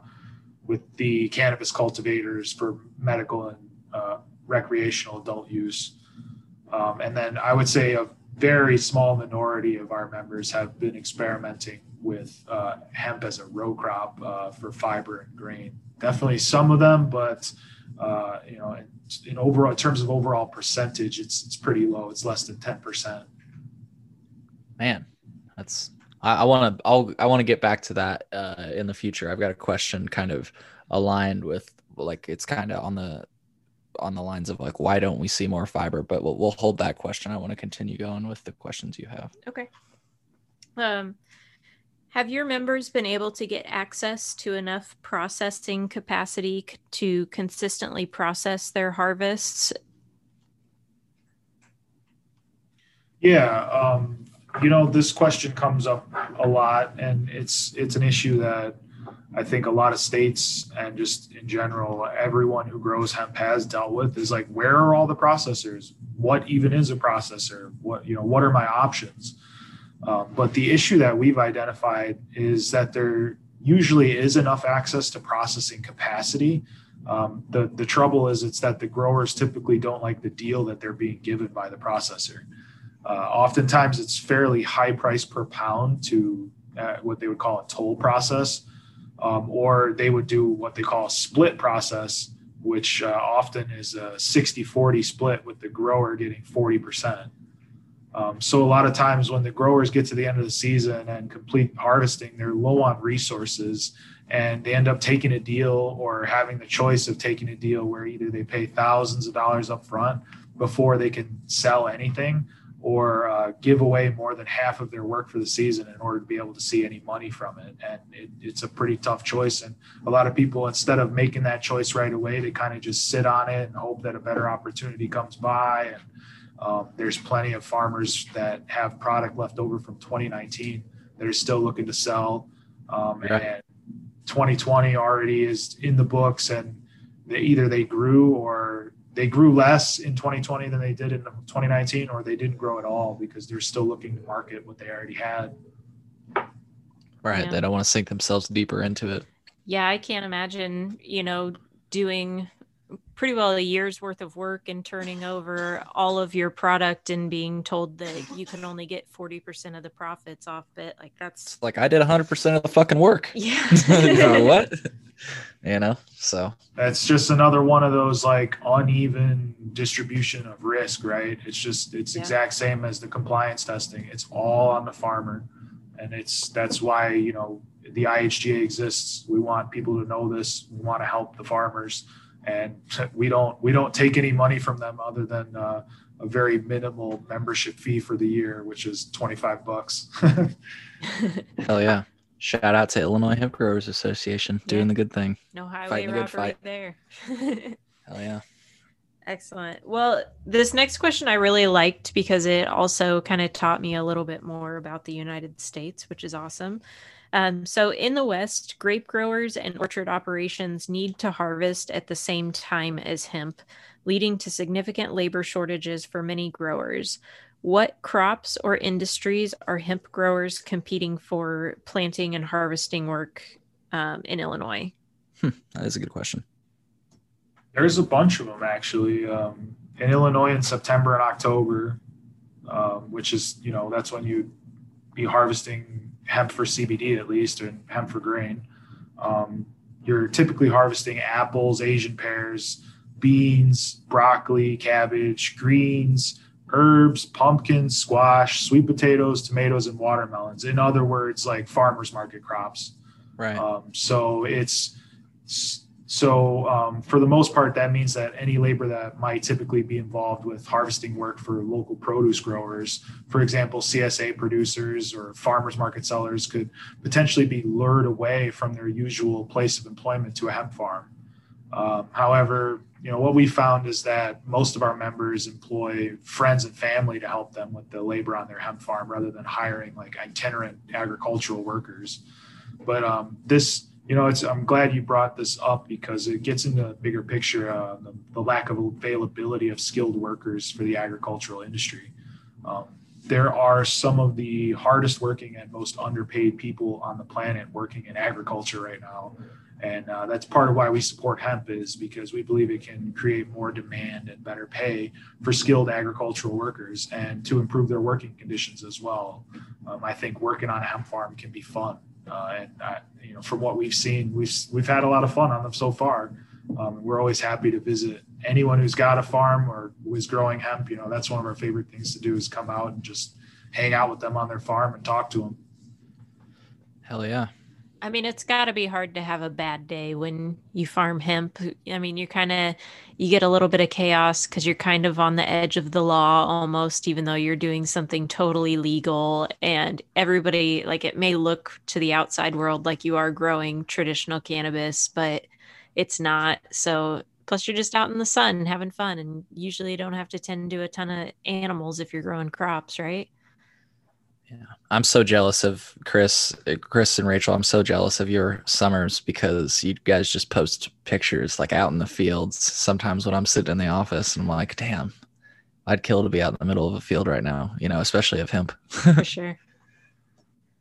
with the cannabis cultivators for medical and uh, recreational adult use. Um, and then I would say a very small minority of our members have been experimenting with uh, hemp as a row crop uh, for fiber and grain. Definitely some of them, but uh, you know, in, in overall in terms of overall percentage, it's it's pretty low. It's less than ten percent. Man, that's. I want to. I'll. I want to get back to that uh, in the future. I've got a question kind of aligned with like it's kind of on the on the lines of like why don't we see more fiber? But we'll we'll hold that question. I want to continue going with the questions you have. Okay. Um, have your members been able to get access to enough processing capacity c- to consistently process their harvests? Yeah, um, you know, this question comes up a lot, and it's it's an issue that I think a lot of states and just in general, everyone who grows hemp has dealt with is like, where are all the processors? What even is a processor? What you know, what are my options? Um, but the issue that we've identified is that there usually is enough access to processing capacity. Um, the the trouble is it's that the growers typically don't like the deal that they're being given by the processor. Uh, oftentimes, it's fairly high price per pound to uh, what they would call a toll process um, or they would do what they call a split process, which uh, often is a 60 40 split with the grower getting 40%. Um, so a lot of times when the growers get to the end of the season and complete harvesting, they're low on resources and they end up taking a deal or having the choice of taking a deal where either they pay thousands of dollars up front before they can sell anything or uh, give away more than half of their work for the season in order to be able to see any money from it. And it, it's a pretty tough choice. And a lot of people, instead of making that choice right away, they kind of just sit on it and hope that a better opportunity comes by. And um, there's plenty of farmers that have product left over from 2019 that are still looking to sell. Um, yeah. And 2020 already is in the books, and they, either they grew or they grew less in 2020 than they did in 2019, or they didn't grow at all because they're still looking to market what they already had. Right. Yeah. They don't want to sink themselves deeper into it. Yeah, I can't imagine, you know, doing pretty well a year's worth of work and turning over all of your product and being told that you can only get 40% of the profits off it. Like that's like I did 100% of the fucking work. Yeah. no, what? you know, so that's just another one of those like uneven distribution of risk, right? It's just, it's yeah. exact same as the compliance testing. It's all on the farmer. And it's, that's why, you know, the IHGA exists. We want people to know this. We want to help the farmers and we don't we don't take any money from them other than uh, a very minimal membership fee for the year, which is twenty five bucks. Hell yeah! Shout out to Illinois Hemp Growers Association doing yeah. the good thing. No highway robbery there. Hell yeah! Excellent. Well, this next question I really liked because it also kind of taught me a little bit more about the United States, which is awesome. Um, so, in the West, grape growers and orchard operations need to harvest at the same time as hemp, leading to significant labor shortages for many growers. What crops or industries are hemp growers competing for planting and harvesting work um, in Illinois? Hmm, that is a good question. There's a bunch of them actually. Um, in Illinois in September and October, um, which is, you know, that's when you be harvesting hemp for CBD at least, and hemp for grain. Um, you're typically harvesting apples, Asian pears, beans, broccoli, cabbage, greens, herbs, pumpkins, squash, sweet potatoes, tomatoes, and watermelons. In other words, like farmers market crops. Right. Um, so it's so, um, for the most part, that means that any labor that might typically be involved with harvesting work for local produce growers, for example, CSA producers or farmers market sellers, could potentially be lured away from their usual place of employment to a hemp farm. Um, however, you know what we found is that most of our members employ friends and family to help them with the labor on their hemp farm rather than hiring like itinerant agricultural workers. But um, this you know, it's I'm glad you brought this up because it gets into the bigger picture, uh, the, the, lack of availability of skilled workers for the agricultural industry. Um, there are some of the hardest working and most underpaid people on the planet working in agriculture right now. And uh, that's part of why we support hemp is because we believe it can create more demand and better pay for skilled agricultural workers and to improve their working conditions as well. Um, I think working on a hemp farm can be fun. Uh, and I, you know, from what we've seen, we've we've had a lot of fun on them so far. Um, we're always happy to visit anyone who's got a farm or who is growing hemp. You know, that's one of our favorite things to do is come out and just hang out with them on their farm and talk to them. Hell yeah! I mean, it's got to be hard to have a bad day when you farm hemp. I mean, you're kind of you get a little bit of chaos because you're kind of on the edge of the law almost, even though you're doing something totally legal. And everybody, like, it may look to the outside world like you are growing traditional cannabis, but it's not. So Plus, you're just out in the sun having fun, and usually you don't have to tend to a ton of animals if you're growing crops, right? Yeah, I'm so jealous of Chris, uh, Chris and Rachel. I'm so jealous of your summers because you guys just post pictures like out in the fields. Sometimes when I'm sitting in the office and I'm like, damn, I'd kill to be out in the middle of a field right now, you know, especially of hemp. For sure.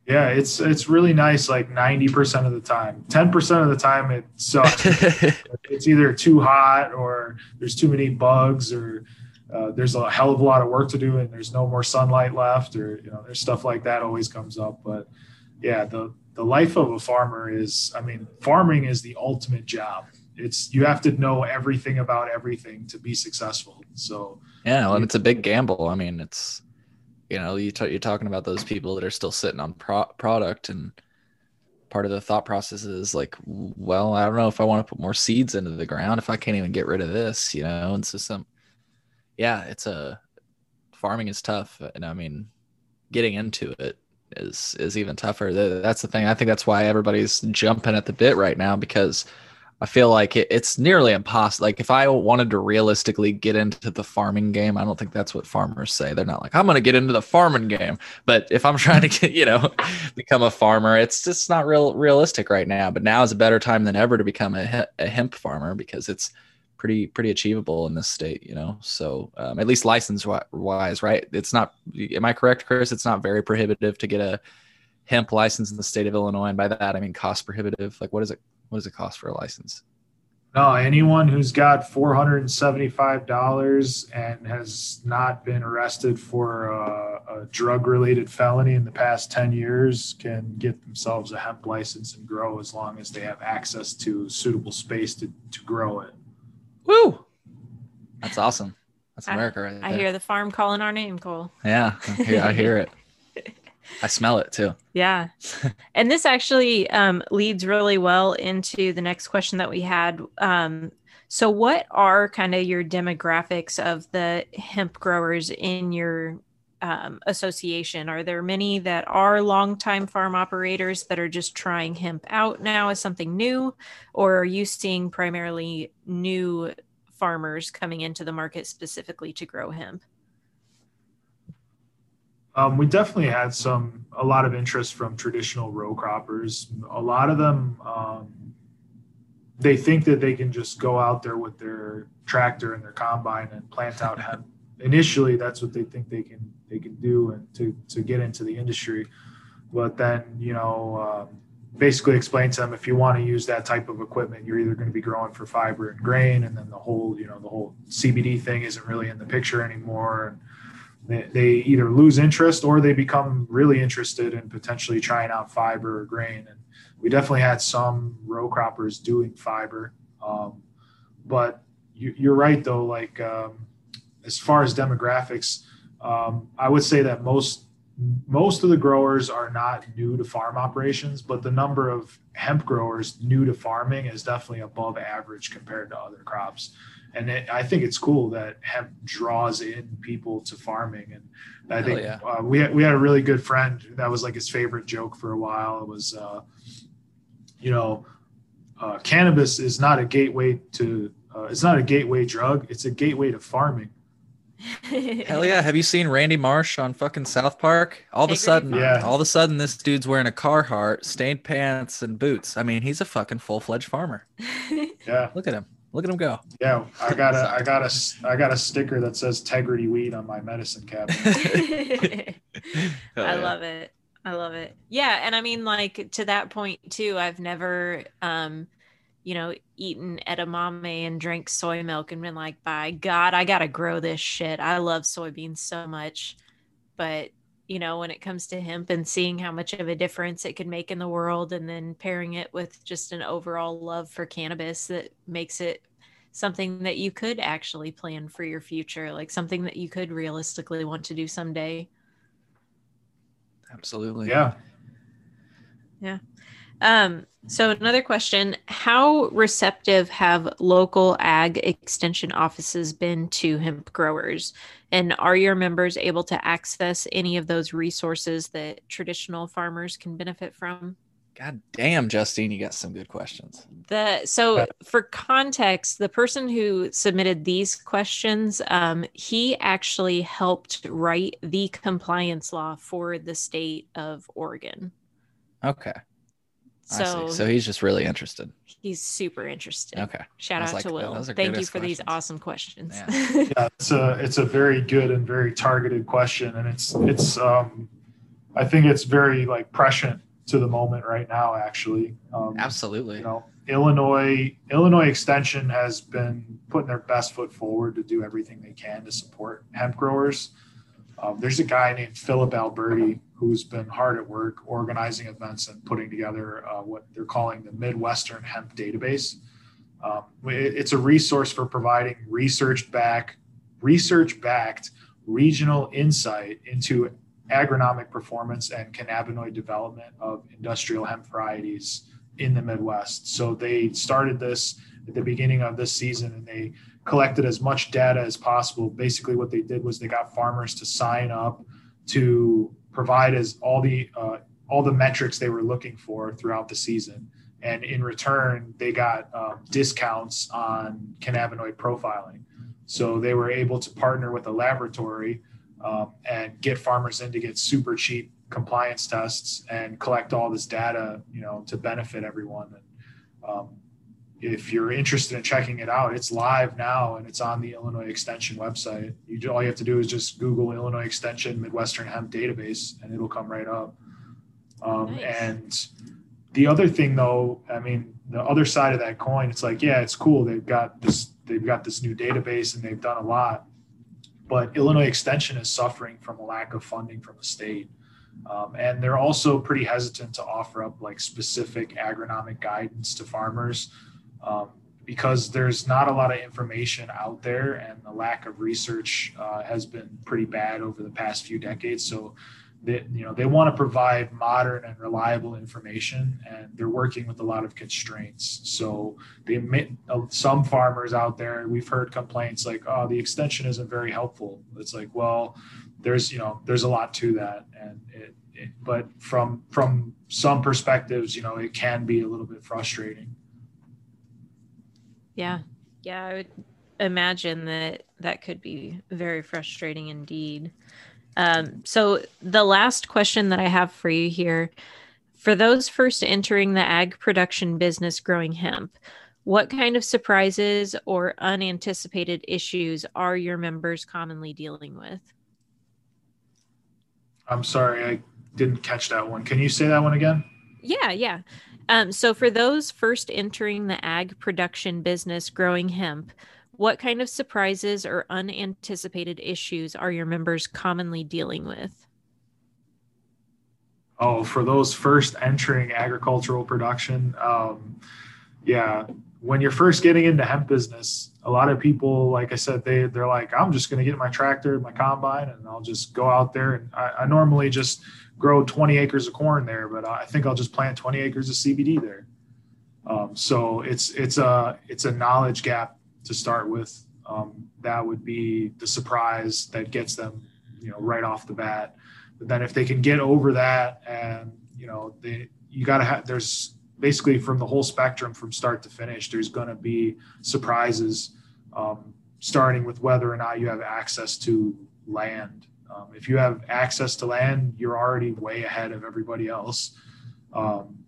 Yeah, it's it's really nice. Like ninety percent of the time, ten percent of the time it sucks. it's either too hot or there's too many bugs or uh, there's a hell of a lot of work to do and there's no more sunlight left or you know there's stuff like that always comes up. But yeah, the the life of a farmer is, I mean, farming is the ultimate job. It's you have to know everything about everything to be successful. So yeah, well, and it's a big gamble. I mean, it's you know you t- you're talking about those people that are still sitting on pro- product and part of the thought process is like well i don't know if i want to put more seeds into the ground if i can't even get rid of this you know and so some yeah it's a farming is tough and i mean getting into it is is even tougher that's the thing i think that's why everybody's jumping at the bit right now because I feel like it, it's nearly impossible. Like if I wanted to realistically get into the farming game, I don't think that's what farmers say. They're not like, I'm going to get into the farming game. But if I'm trying to get, you know, become a farmer, it's just not real realistic right now. But now is a better time than ever to become a, a hemp farmer because it's pretty pretty achievable in this state. You know, so um, at least license wise, right? It's not. Am I correct, Chris? It's not very prohibitive to get a hemp license in the state of Illinois, and by that I mean cost prohibitive. Like, what is it what does it cost for a license? No, anyone who's got four hundred and has not been arrested for a, a drug-related felony in the past ten years can get themselves a hemp license and grow as long as they have access to suitable space to, to grow it. Woo! That's awesome. That's America, right I, I hear the farm calling our name, Cole. Yeah, I hear, I hear it. I smell it too. Yeah. and this actually um, leads really well into the next question that we had. Um, so, what are kind of your demographics of the hemp growers in your um, association? Are there many that are longtime farm operators that are just trying hemp out now as something new? Or are you seeing primarily new farmers coming into the market specifically to grow hemp? Um, we definitely had some a lot of interest from traditional row croppers. A lot of them um, they think that they can just go out there with their tractor and their combine and plant out hemp. Initially, that's what they think they can they can do and to to get into the industry. But then you know. Um, basically explain to them if you want to use that type of equipment you're either going to be growing for fiber and grain and then the whole you know the whole cbd thing isn't really in the picture anymore and they, they either lose interest or they become really interested in potentially trying out fiber or grain. And we definitely had some row croppers doing fiber. Um, but you, are right, though, like um, as far as demographics, um, I would say that most most of the growers are not new to farm operations, but the number of hemp growers new to farming is definitely above average compared to other crops and it, I think it's cool that hemp draws in people to farming. And I think yeah. uh, we had, we had a really good friend that was like his favorite joke for a while. It was, uh, you know, uh, cannabis is not a gateway to uh, it's not a gateway drug. It's a gateway to farming. Hell yeah! Have you seen Randy Marsh on fucking South Park? All of a sudden, yeah. all of a sudden, this dude's wearing a Carhartt, stained pants, and boots. I mean, he's a fucking full fledged farmer. yeah, look at him. Look at him go. Yeah, I got a, I got a, I got a sticker that says "Tegridy Weed" on my medicine cabinet. I love it. I love it. Yeah, and I mean, like to that point too. I've never, um, you know, eaten edamame and drank soy milk and been like, by God, I gotta grow this shit. I love soybeans so much, but you know, when it comes to hemp and seeing how much of a difference it could make in the world, and then pairing it with just an overall love for cannabis that makes it something that you could actually plan for your future, like something that you could realistically want to do someday. Absolutely. Yeah. Yeah. Um, so another question, how receptive have local ag extension offices been to hemp growers? And are your members able to access any of those resources that traditional farmers can benefit from? God damn, Justine, you got some good questions. The so for context, the person who submitted these questions, um, he actually helped write the compliance law for the state of Oregon. Okay. So, so he's just really interested. He's super interested. Okay. Shout out like, to Will. Thank you for questions. these awesome questions. Yeah. yeah, it's a it's a very good and very targeted question, and it's it's um, I think it's very like prescient to the moment right now. Actually, um, absolutely. You know, Illinois Illinois Extension has been putting their best foot forward to do everything they can to support hemp growers. Um, there's a guy named Philip Alberti who's been hard at work organizing events and putting together uh, what they're calling the Midwestern Hemp Database. Um, it, it's a resource for providing research back, research backed regional insight into agronomic performance and cannabinoid development of industrial hemp varieties in the Midwest. So they started this at the beginning of this season and they collected as much data as possible. Basically, what they did was they got farmers to sign up to provide as all the uh, all the metrics they were looking for throughout the season, and in return, they got um, discounts on cannabinoid profiling. So they were able to partner with a laboratory um, and get farmers in to get super cheap compliance tests and collect all this data, you know, to benefit everyone. And um, if you're interested in checking it out, it's live now and it's on the Illinois Extension website. You all you have to do is just Google Illinois Extension Midwestern Hemp Database, and it'll come right up. Um, nice. And the other thing, though, I mean, the other side of that coin, it's like, yeah, it's cool. They've got this, they've got this new database, and they've done a lot. But Illinois Extension is suffering from a lack of funding from the state. Um, and they're also pretty hesitant to offer up like specific agronomic guidance to farmers um, because there's not a lot of information out there and the lack of research uh, has been pretty bad over the past few decades. So they, you know they want to provide modern and reliable information and they're working with a lot of constraints. So they admit uh, some farmers out there we've heard complaints like oh the extension isn't very helpful. It's like well there's you know there's a lot to that and it, it but from from some perspectives you know it can be a little bit frustrating yeah. Yeah, I would imagine that that could be very frustrating indeed. Um, so, the last question that I have for you here for those first entering the ag production business growing hemp, what kind of surprises or unanticipated issues are your members commonly dealing with? I'm sorry, I didn't catch that one. Can you say that one again? Yeah, yeah. Um, so, for those first entering the ag production business growing hemp, what kind of surprises or unanticipated issues are your members commonly dealing with? Oh, for those first entering agricultural production, um, yeah, when you're first getting into hemp business, a lot of people, like I said, they they're like, I'm just going to get my tractor, my combine, and I'll just go out there. And I, I normally just grow 20 acres of corn there, but I think I'll just plant 20 acres of CBD there. Um, so it's it's a it's a knowledge gap to start with. Um, that would be the surprise that gets them, you know, right off the bat. But then if they can get over that, and you know, they you got to have there's basically from the whole spectrum from start to finish. There's going to be surprises, um, starting with whether or not you have access to land um, if you have access to land, you're already way ahead of everybody else. Um,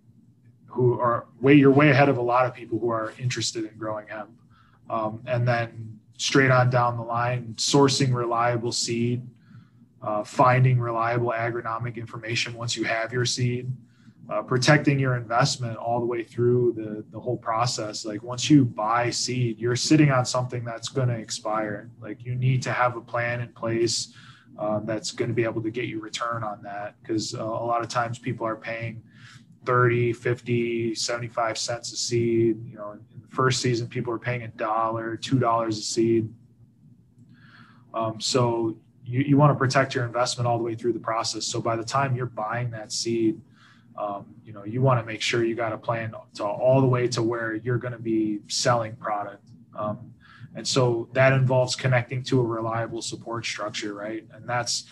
who are way you're way ahead of a lot of people who are interested in growing hemp. Um, and then straight on down the line, sourcing reliable seed, uh, finding reliable agronomic information once you have your seed, uh, protecting your investment all the way through the, the whole process. Like once you buy seed, you're sitting on something that's going to expire. Like you need to have a plan in place uh, that's going to be able to get you return on that because uh, a lot of times people are paying 30 50 75 cents a seed you know in the first season people are paying a dollar two dollars a seed. Um, so you, you want to protect your investment all the way through the process. So by the time you're buying that seed um, you know you want to make sure you got a plan to all the way to where you're going to be selling product. Um, and so that involves connecting to a reliable support structure, right? And that's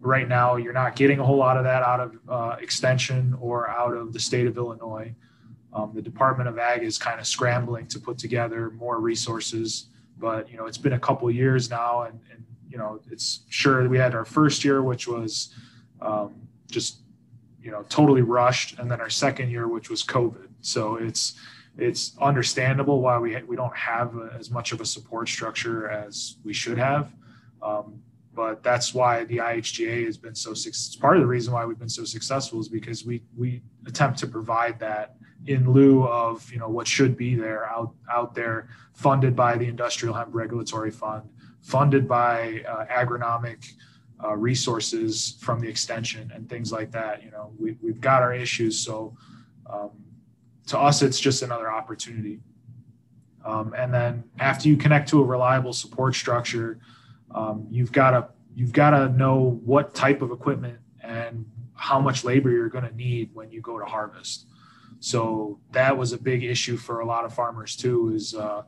right now, you're not getting a whole lot of that out of uh, extension or out of the state of Illinois. Um, the Department of Ag is kind of scrambling to put together more resources, but you know it's been a couple years now, and, and you know it's sure we had our first year, which was um, just you know totally rushed, and then our second year, which was COVID. So it's it's understandable why we we don't have a, as much of a support structure as we should have. Um, but that's why the IHGA has been so. It's part of the reason why we've been so successful is because we we attempt to provide that in lieu of you know what should be there out out there funded by the industrial hemp regulatory fund funded by uh, agronomic uh, resources from the extension and things like that you know we, we've got our issues so um, to us it's just another opportunity um, and then after you connect to a reliable support structure um, you've got to you've got to know what type of equipment and how much labor you're going to need when you go to harvest so that was a big issue for a lot of farmers too. Is uh,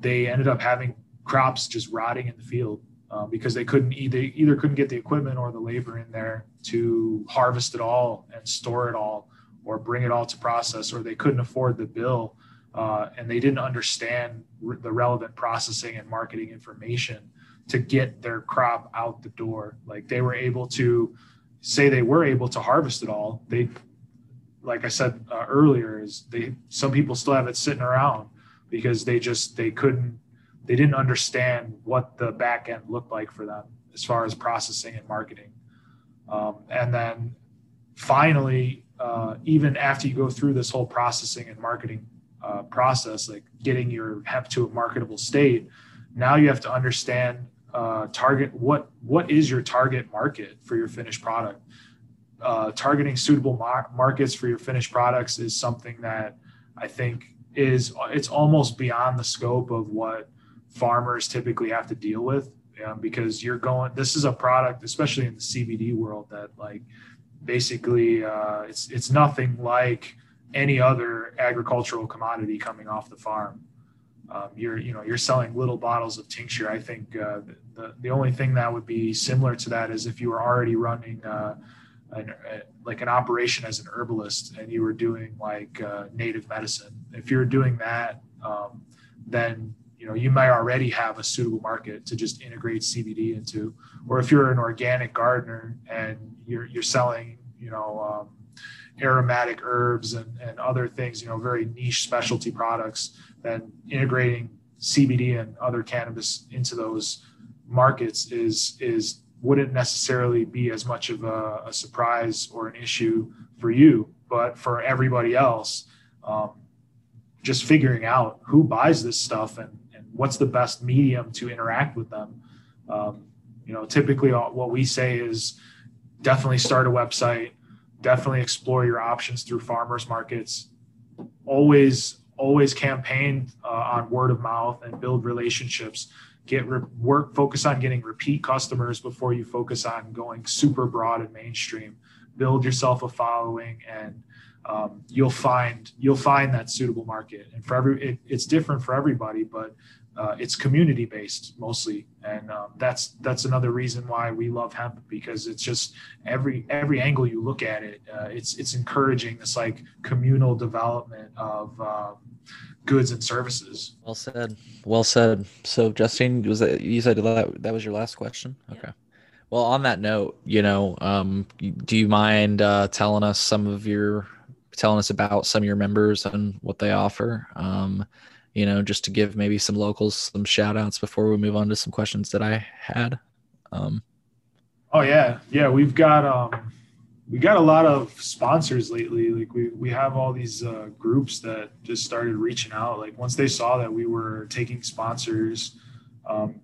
they ended up having crops just rotting in the field uh, because they couldn't either either couldn't get the equipment or the labor in there to harvest it all and store it all or bring it all to process, or they couldn't afford the bill uh, and they didn't understand re- the relevant processing and marketing information to get their crop out the door. Like they were able to say they were able to harvest it all. They like I said uh, earlier, is they some people still have it sitting around because they just they couldn't they didn't understand what the back end looked like for them as far as processing and marketing. Um, and then finally, uh, even after you go through this whole processing and marketing uh, process, like getting your hemp to a marketable state, now you have to understand uh, target what what is your target market for your finished product? Uh, targeting suitable mar- markets for your finished products is something that I think is it's almost beyond the scope of what farmers typically have to deal with um, because you're going this is a product especially in the CBD world that like basically uh, it's it's nothing like any other agricultural commodity coming off the farm. Um, you're you know you're selling little bottles of tincture. I think uh, the, the only thing that would be similar to that is if you were already running uh, an, a, like an operation as an herbalist and you were doing like uh, native medicine. If you're doing that um, then you know you might already have a suitable market to just integrate cbd into. Or if you're an organic gardener and you're you're selling you know um, aromatic herbs and, and other things you know very niche specialty products then integrating cbd and other cannabis into those markets is is wouldn't necessarily be as much of a, a surprise or an issue for you, but for everybody else, um, just figuring out who buys this stuff and, and what's the best medium to interact with them. Um, you know, typically what we say is definitely start a website, definitely explore your options through farmers markets. Always, always campaign uh, on word of mouth and build relationships get re- work focus on getting repeat customers before you focus on going super broad and mainstream build yourself a following and um, you'll find you'll find that suitable market and for every it, it's different for everybody but uh, it's community based mostly and um, that's that's another reason why we love hemp because it's just every every angle you look at it uh, it's it's encouraging this like communal development of um, goods and services. Well said. Well said. So, Justine, was that you said that that was your last question? Okay. Yeah. Well, on that note, you know, um, do you mind uh, telling us some of your telling us about some of your members and what they offer? Um, you know, just to give maybe some locals some shout outs before we move on to some questions that I had. Um, oh yeah, yeah, we've got um, we got a lot of sponsors lately. Like we we have all these uh, groups that just started reaching out. Like once they saw that we were taking sponsors, um,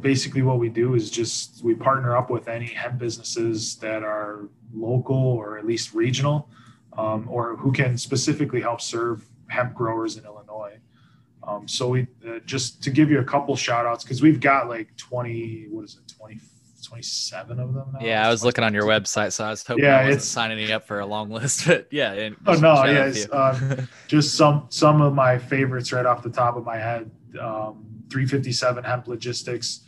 basically what we do is just we partner up with any hemp businesses that are local or at least regional, um, or who can specifically help serve hemp growers in Illinois. Um, so we uh, just to give you a couple shout outs because we've got like 20 what is it 20 27 of them. Now. Yeah, I was looking on your website, so I was hoping yeah, I wasn't signing you up for a long list. But yeah, oh no, yes, um, just some some of my favorites right off the top of my head. Um, 357 Hemp Logistics,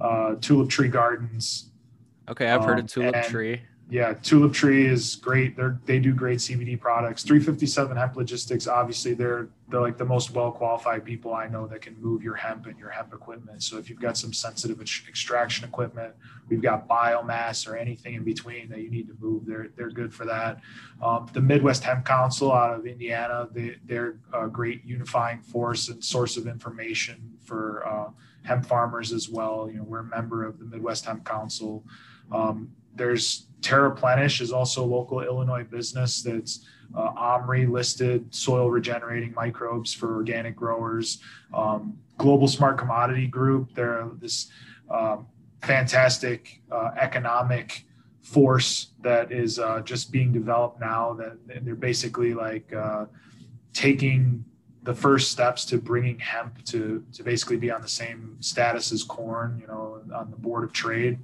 uh, Tulip Tree Gardens, Okay, I've heard Um, of Tulip and- Tree. Yeah, Tulip Tree is great. They're they do great CBD products. 357 Hemp Logistics, obviously, they're they're like the most well qualified people I know that can move your hemp and your hemp equipment. So if you've got some sensitive extraction equipment, we've got biomass or anything in between that you need to move, they're they're good for that. Um, the Midwest Hemp Council out of Indiana, they they're a great unifying force and source of information for uh, hemp farmers as well. You know, we're a member of the Midwest Hemp Council. Um, there's Terra Terraplenish is also a local Illinois business that's uh, OMRI listed soil regenerating microbes for organic growers. Um, Global Smart Commodity Group, they're this um, fantastic uh, economic force that is uh, just being developed now. That they're basically like uh, taking the first steps to bringing hemp to to basically be on the same status as corn. You know, on the board of trade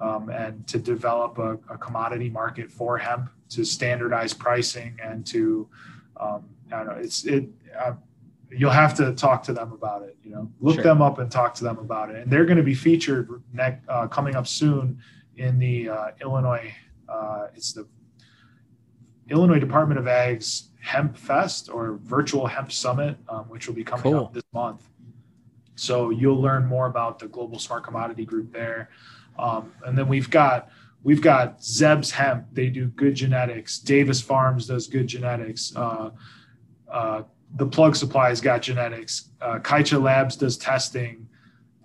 um, and to develop a, a, commodity market for hemp, to standardize pricing, and to um, I don't know, it's it. Uh, you'll have to talk to them about it. You know, look Sure. them up and talk to them about it. And they're going to be featured ne- uh, coming up soon in the uh, Illinois. Uh, it's the Illinois Department of Ag's Hemp Fest or Virtual Hemp Summit, um, which will be coming Cool. up this month. So you'll learn more about the Global Smart Commodity Group there. Um, and then we've got we've got Zeb's Hemp. They do good genetics. Davis Farms does good genetics. Uh, uh, the Plug Supply's got genetics. Uh, Kaicha Labs does testing.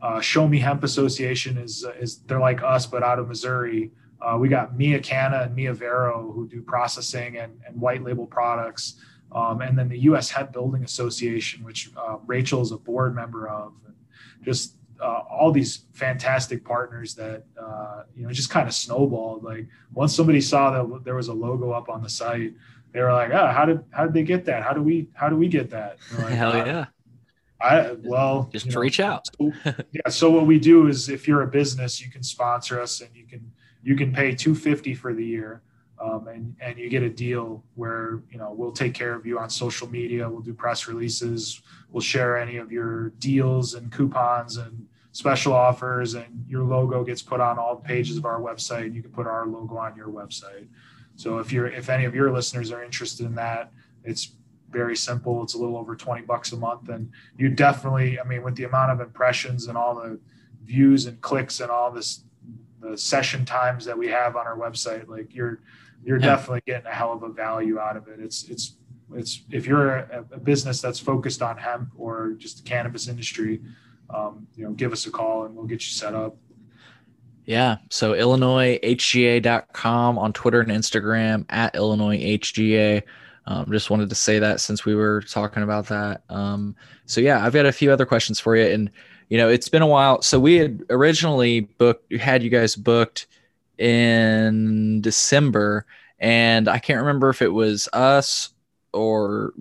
Uh, Show Me Hemp Association is is they're like us but out of Missouri. Uh, we got Mia Canna and Mia Vero who do processing and, and white label products. Um, and then the U.S. Hemp Building Association, which uh, Rachel is a board member of. And just uh, all these fantastic partners that uh, you know just kind of snowballed. Like once somebody saw that there was a logo up on the site, they were like, "Oh, how did how did they get that? How do we how do we get that?" Like, Hell "Uh, yeah. I well Just you know, reach out. so- yeah. So what we do is, if you're a business, you can sponsor us, and you can you can pay two fifty for the year, um, and and you get a deal where you know we'll take care of you on social media. We'll do press releases. We'll share any of your deals and coupons and special offers, and your logo gets put on all the pages of our website. You can put our logo on your website. So if you're if any of your listeners are interested in that, it's very simple. It's a little over 20 bucks a month. And you definitely, I mean, with the amount of impressions and all the views and clicks and all this, the session times that we have on our website, like you're, you're Yeah. definitely getting a hell of a value out of it. It's, it's, it's, if you're a, a business that's focused on hemp or just the cannabis industry, um, you know, give us a call and we'll get you set up. Yeah. So IllinoisHGA.com on Twitter and Instagram at IllinoisHGA. Um, just wanted to say that since we were talking about that. Um, so yeah, I've got a few other questions for you. And you know, it's been a while. So we had originally booked had you guys booked in December, and I can't remember if it was us or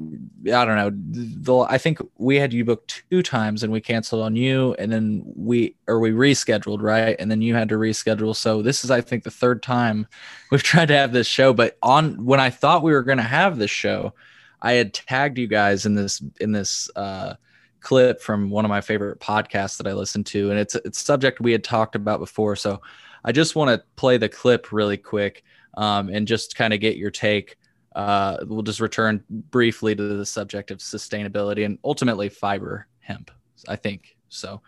I don't know. The, I think we had you booked two times and we canceled on you, and then we or we rescheduled, right? And then you had to reschedule. So this is, I think, the third time we've tried to have this show. But on when I thought we were going to have this show, I had tagged you guys in this in this uh, clip from one of my favorite podcasts that I listened to, and it's it's subject we had talked about before. So I just want to play the clip really quick um, and just kind of get your take uh, we'll just return briefly to the subject of sustainability and ultimately fiber hemp. I think so.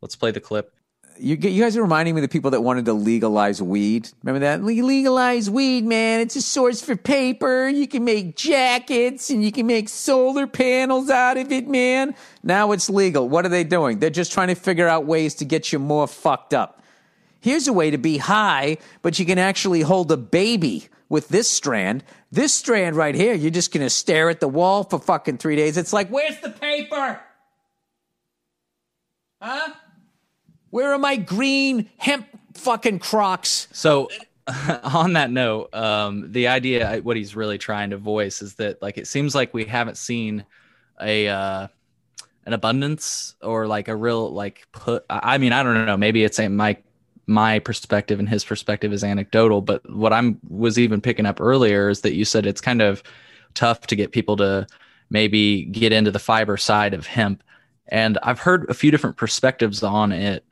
Let's play the clip. You, you guys are reminding me of the people that wanted to legalize weed. Remember that? Legalize weed, man. It's a source for paper. You can make jackets and you can make solar panels out of it, man. Now it's legal. What are they doing? They're just trying to figure out ways to get you more fucked up. Here's a way to be high, but you can actually hold a baby with this strand. This strand right here, you're just gonna stare at the wall for fucking three days. It's like, where's the paper? Huh? Where are my green hemp fucking crocs? So, on that note, um, the idea, what he's really trying to voice is that, like, it seems like we haven't seen a uh, an abundance or like a real like put. I I mean, I don't know. Maybe it's a, my my perspective and his perspective is anecdotal, but what I'm was even picking up earlier is that you said it's kind of tough to get people to maybe get into the fiber side of hemp, and I've heard a few different perspectives on it.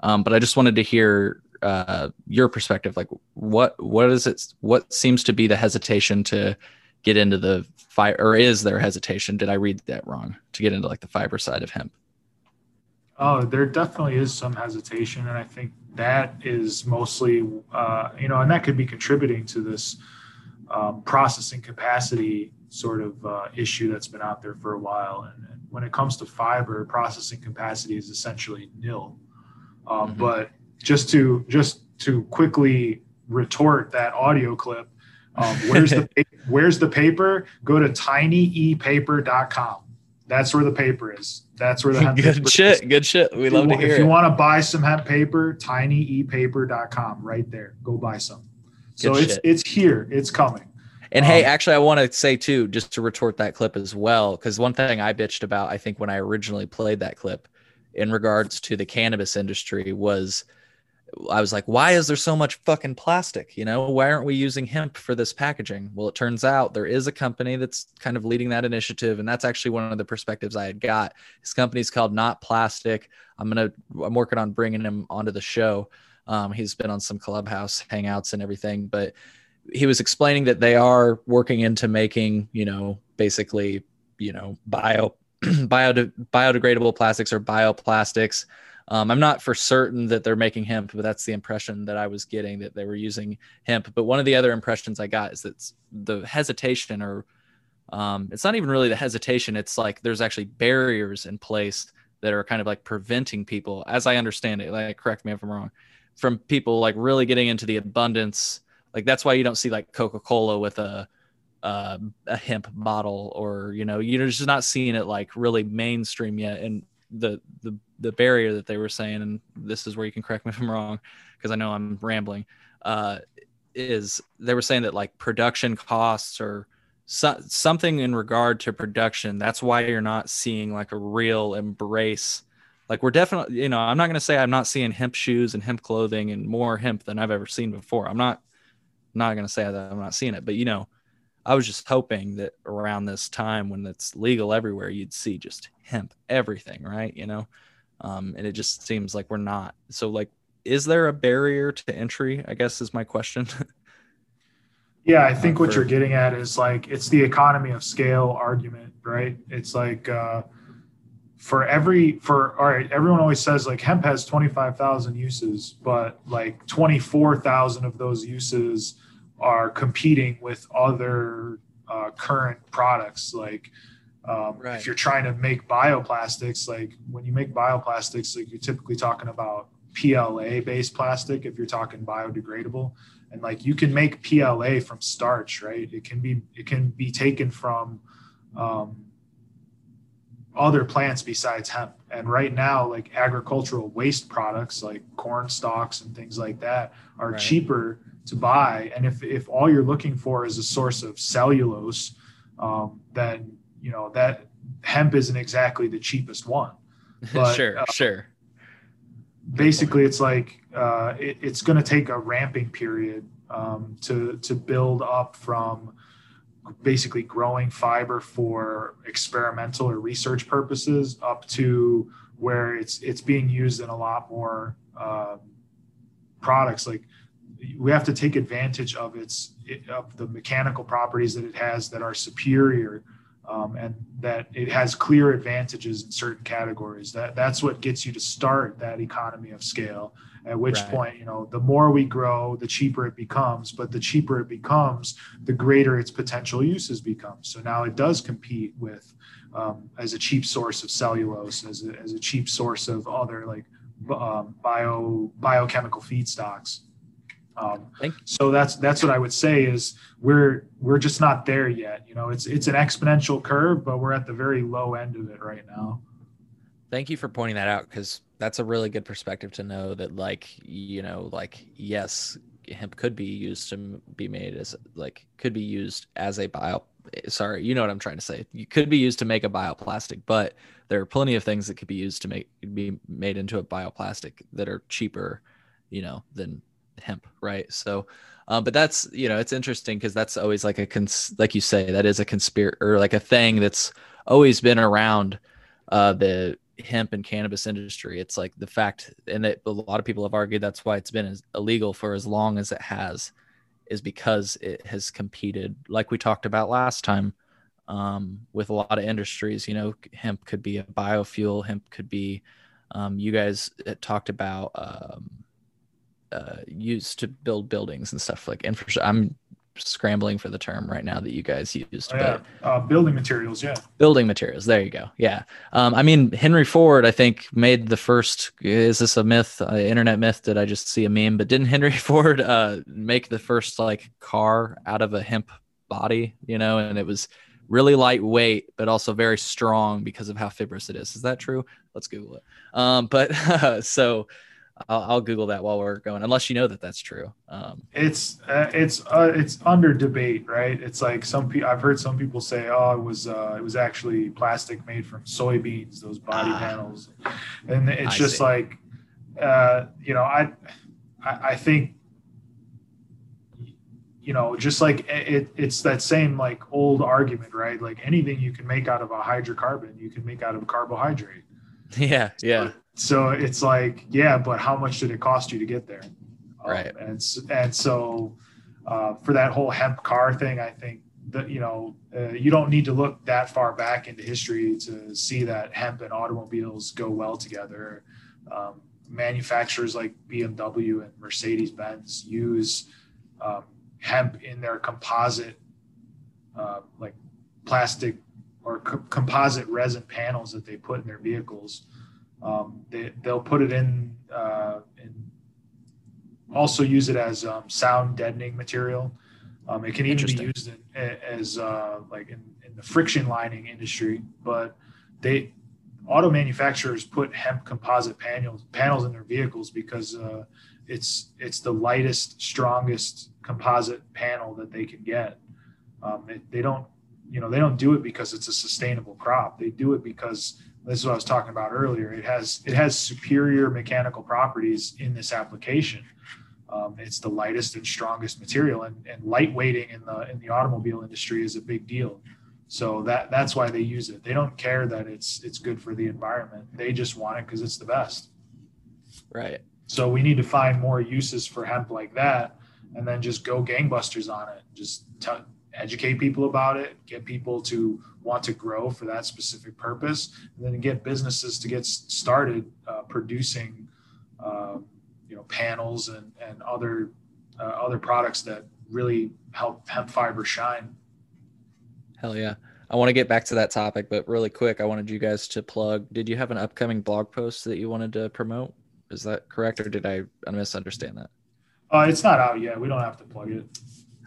Um, but I just wanted to hear uh, your perspective, like what what is it? What seems to be the hesitation to get into the fiber, or is there hesitation? Did I read that wrong to get into like the fiber side of hemp? Oh, there definitely is some hesitation, and I think that is mostly, uh, you know, and that could be contributing to this um, processing capacity sort of uh, issue that's been out there for a while. And, and, when it comes to fiber, processing capacity is essentially nil. Um, mm-hmm. But just to just to quickly retort that audio clip, um, where's the where's the paper? Go to tinyepaper.com. That's where the paper is. That's where the hemp good shit. Is. Good shit. We love you, to hear. If you want to buy some hemp paper, tinyepaper.com. Right there. Go buy some. Good so shit. it's it's here. It's coming. And um, hey, actually, I want to say too, just to retort that clip as well, because one thing I bitched about, I think when I originally played that clip, in regards to the cannabis industry, was I was like, why is there so much fucking plastic? You know, why aren't we using hemp for this packaging? Well, it turns out there is a company that's kind of leading that initiative. And that's actually one of the perspectives I had got. His company's called Not Plastic. I'm going to, I'm working on bringing him onto the show. Um, he's been on some clubhouse hangouts and everything, but he was explaining that they are working into making, you know, basically, you know, bio, bio, biodegradable plastics or bioplastics um, I'm not for certain that they're making hemp, but that's the impression that I was getting that they were using hemp. But one of the other impressions I got is that the hesitation, or um, it's not even really the hesitation, it's like there's actually barriers in place that are kind of like preventing people, as I understand it. Like, correct me if I'm wrong, from people like really getting into the abundance. Like that's why you don't see like Coca Cola with a uh, a hemp bottle, or you know, you're just not seeing it like really mainstream yet. And the the the barrier that they were saying, and this is where you can correct me if I'm wrong, because I know I'm rambling, uh, is they were saying that like production costs or so, something in regard to production. That's why you're not seeing like a real embrace. Like we're definitely, you know, I'm not going to say I'm not seeing hemp shoes and hemp clothing and more hemp than I've ever seen before. I'm not, not going to say that I'm not seeing it, but you know, I was just hoping that around this time when it's legal everywhere, you'd see just hemp everything, right? You know, um, and it just seems like we're not. So, like, is there a barrier to entry? I guess is my question. yeah, I think uh, what for, you're getting at is like it's the economy of scale argument, right? It's like uh, for every for all right, everyone always says like hemp has 25,000 uses, but like 24,000 of those uses are competing with other uh, current products like um, right. If you're trying to make bioplastics, like when you make bioplastics, like you're typically talking about PLA based plastic. If you're talking biodegradable, and like you can make PLA from starch, right? It can be it can be taken from um, other plants besides hemp. And right now, like agricultural waste products like corn stalks and things like that are right. cheaper to buy. And if if all you're looking for is a source of cellulose, um, then you know that hemp isn't exactly the cheapest one. But, sure, uh, sure. Basically, it's like uh, it, it's going to take a ramping period um, to to build up from basically growing fiber for experimental or research purposes up to where it's it's being used in a lot more um, products like we have to take advantage of its of the mechanical properties that it has that are superior um, and that it has clear advantages in certain categories. That that's what gets you to start that economy of scale. At which right. point, you know, the more we grow, the cheaper it becomes. But the cheaper it becomes, the greater its potential uses become. So now it does compete with um, as a cheap source of cellulose, as a, as a cheap source of other like um, bio biochemical feedstocks. Um, so that's that's what I would say is we're we're just not there yet. You know, it's it's an exponential curve, but we're at the very low end of it right now. Thank you for pointing that out because that's a really good perspective to know that like you know like yes hemp could be used to be made as like could be used as a bio sorry you know what i'm trying to say you could be used to make a bioplastic but there are plenty of things that could be used to make be made into a bioplastic that are cheaper you know than hemp, right? So, um, but that's you know it's interesting because that's always like a cons- like you say that is a conspiracy or like a thing that's always been around uh, the hemp and cannabis industry. It's like the fact, and that a lot of people have argued that's why it's been illegal for as long as it has, is because it has competed, like we talked about last time, um, with a lot of industries. You know, hemp could be a biofuel, hemp could be, um, you guys talked about um, uh, used to build buildings and stuff like infrastructure. I'm scrambling for the term right now that you guys used. Oh, yeah. Uh, building materials, yeah. Building materials. There you go. Yeah. Um, I mean, Henry Ford, I think, made the first. Is this a myth, uh, internet myth? Did I just see a meme? But didn't Henry Ford uh, make the first like car out of a hemp body? You know, and it was really lightweight, but also very strong because of how fibrous it is. Is that true? Let's Google it. Um, but so I'll, I'll, Google that while we're going, unless you know that that's true. Um, it's uh, it's uh, it's under debate, right? It's like some people I've heard some people say, "Oh, it was uh, it was actually plastic made from soybeans, those body ah, panels," and it's I just see. like, uh, you know, I, I I think you know, just like it, it's that same like old argument, right? Like anything you can make out of a hydrocarbon, you can make out of carbohydrate. Yeah, yeah so it's like yeah but how much did it cost you to get there? Um, right. um, and and so uh, for that whole hemp car thing i think that you know uh, you don't need to look that far back into history to see that hemp and automobiles go well together. Um, manufacturers like bmw and mercedes-benz use um, hemp in their composite uh, like plastic or co- composite resin panels that they put in their vehicles um, they, they'll put it in uh, and also use it as um, sound deadening material. Um, it can even be used in, as uh, like in, in, the friction lining industry, but they auto manufacturers put hemp composite panels panels in their vehicles because uh, it's it's the lightest, strongest composite panel that they can get. Um, it, they don't you know they don't do it because it's a sustainable crop. They do it because this is what I was talking about earlier. It has it has superior mechanical properties in this application. Um, it's the lightest and strongest material, and, and lightweighting in the in the automobile industry is a big deal. So that that's why they use it. They don't care that it's it's good for the environment. They just want it because it's the best. Right. So we need to find more uses for hemp like that, and then just go gangbusters on it. Just t- educate people about it, get people to want to grow for that specific purpose, and then get businesses to get started uh, producing, uh, you know, panels and and other uh, other products that really help hemp fiber shine. Hell yeah. I want to get back to that topic, but really quick, I wanted you guys to plug. Did you have an upcoming blog post that you wanted to promote? Is that correct, or did I misunderstand that? Uh, it's not out yet. We don't have to plug it.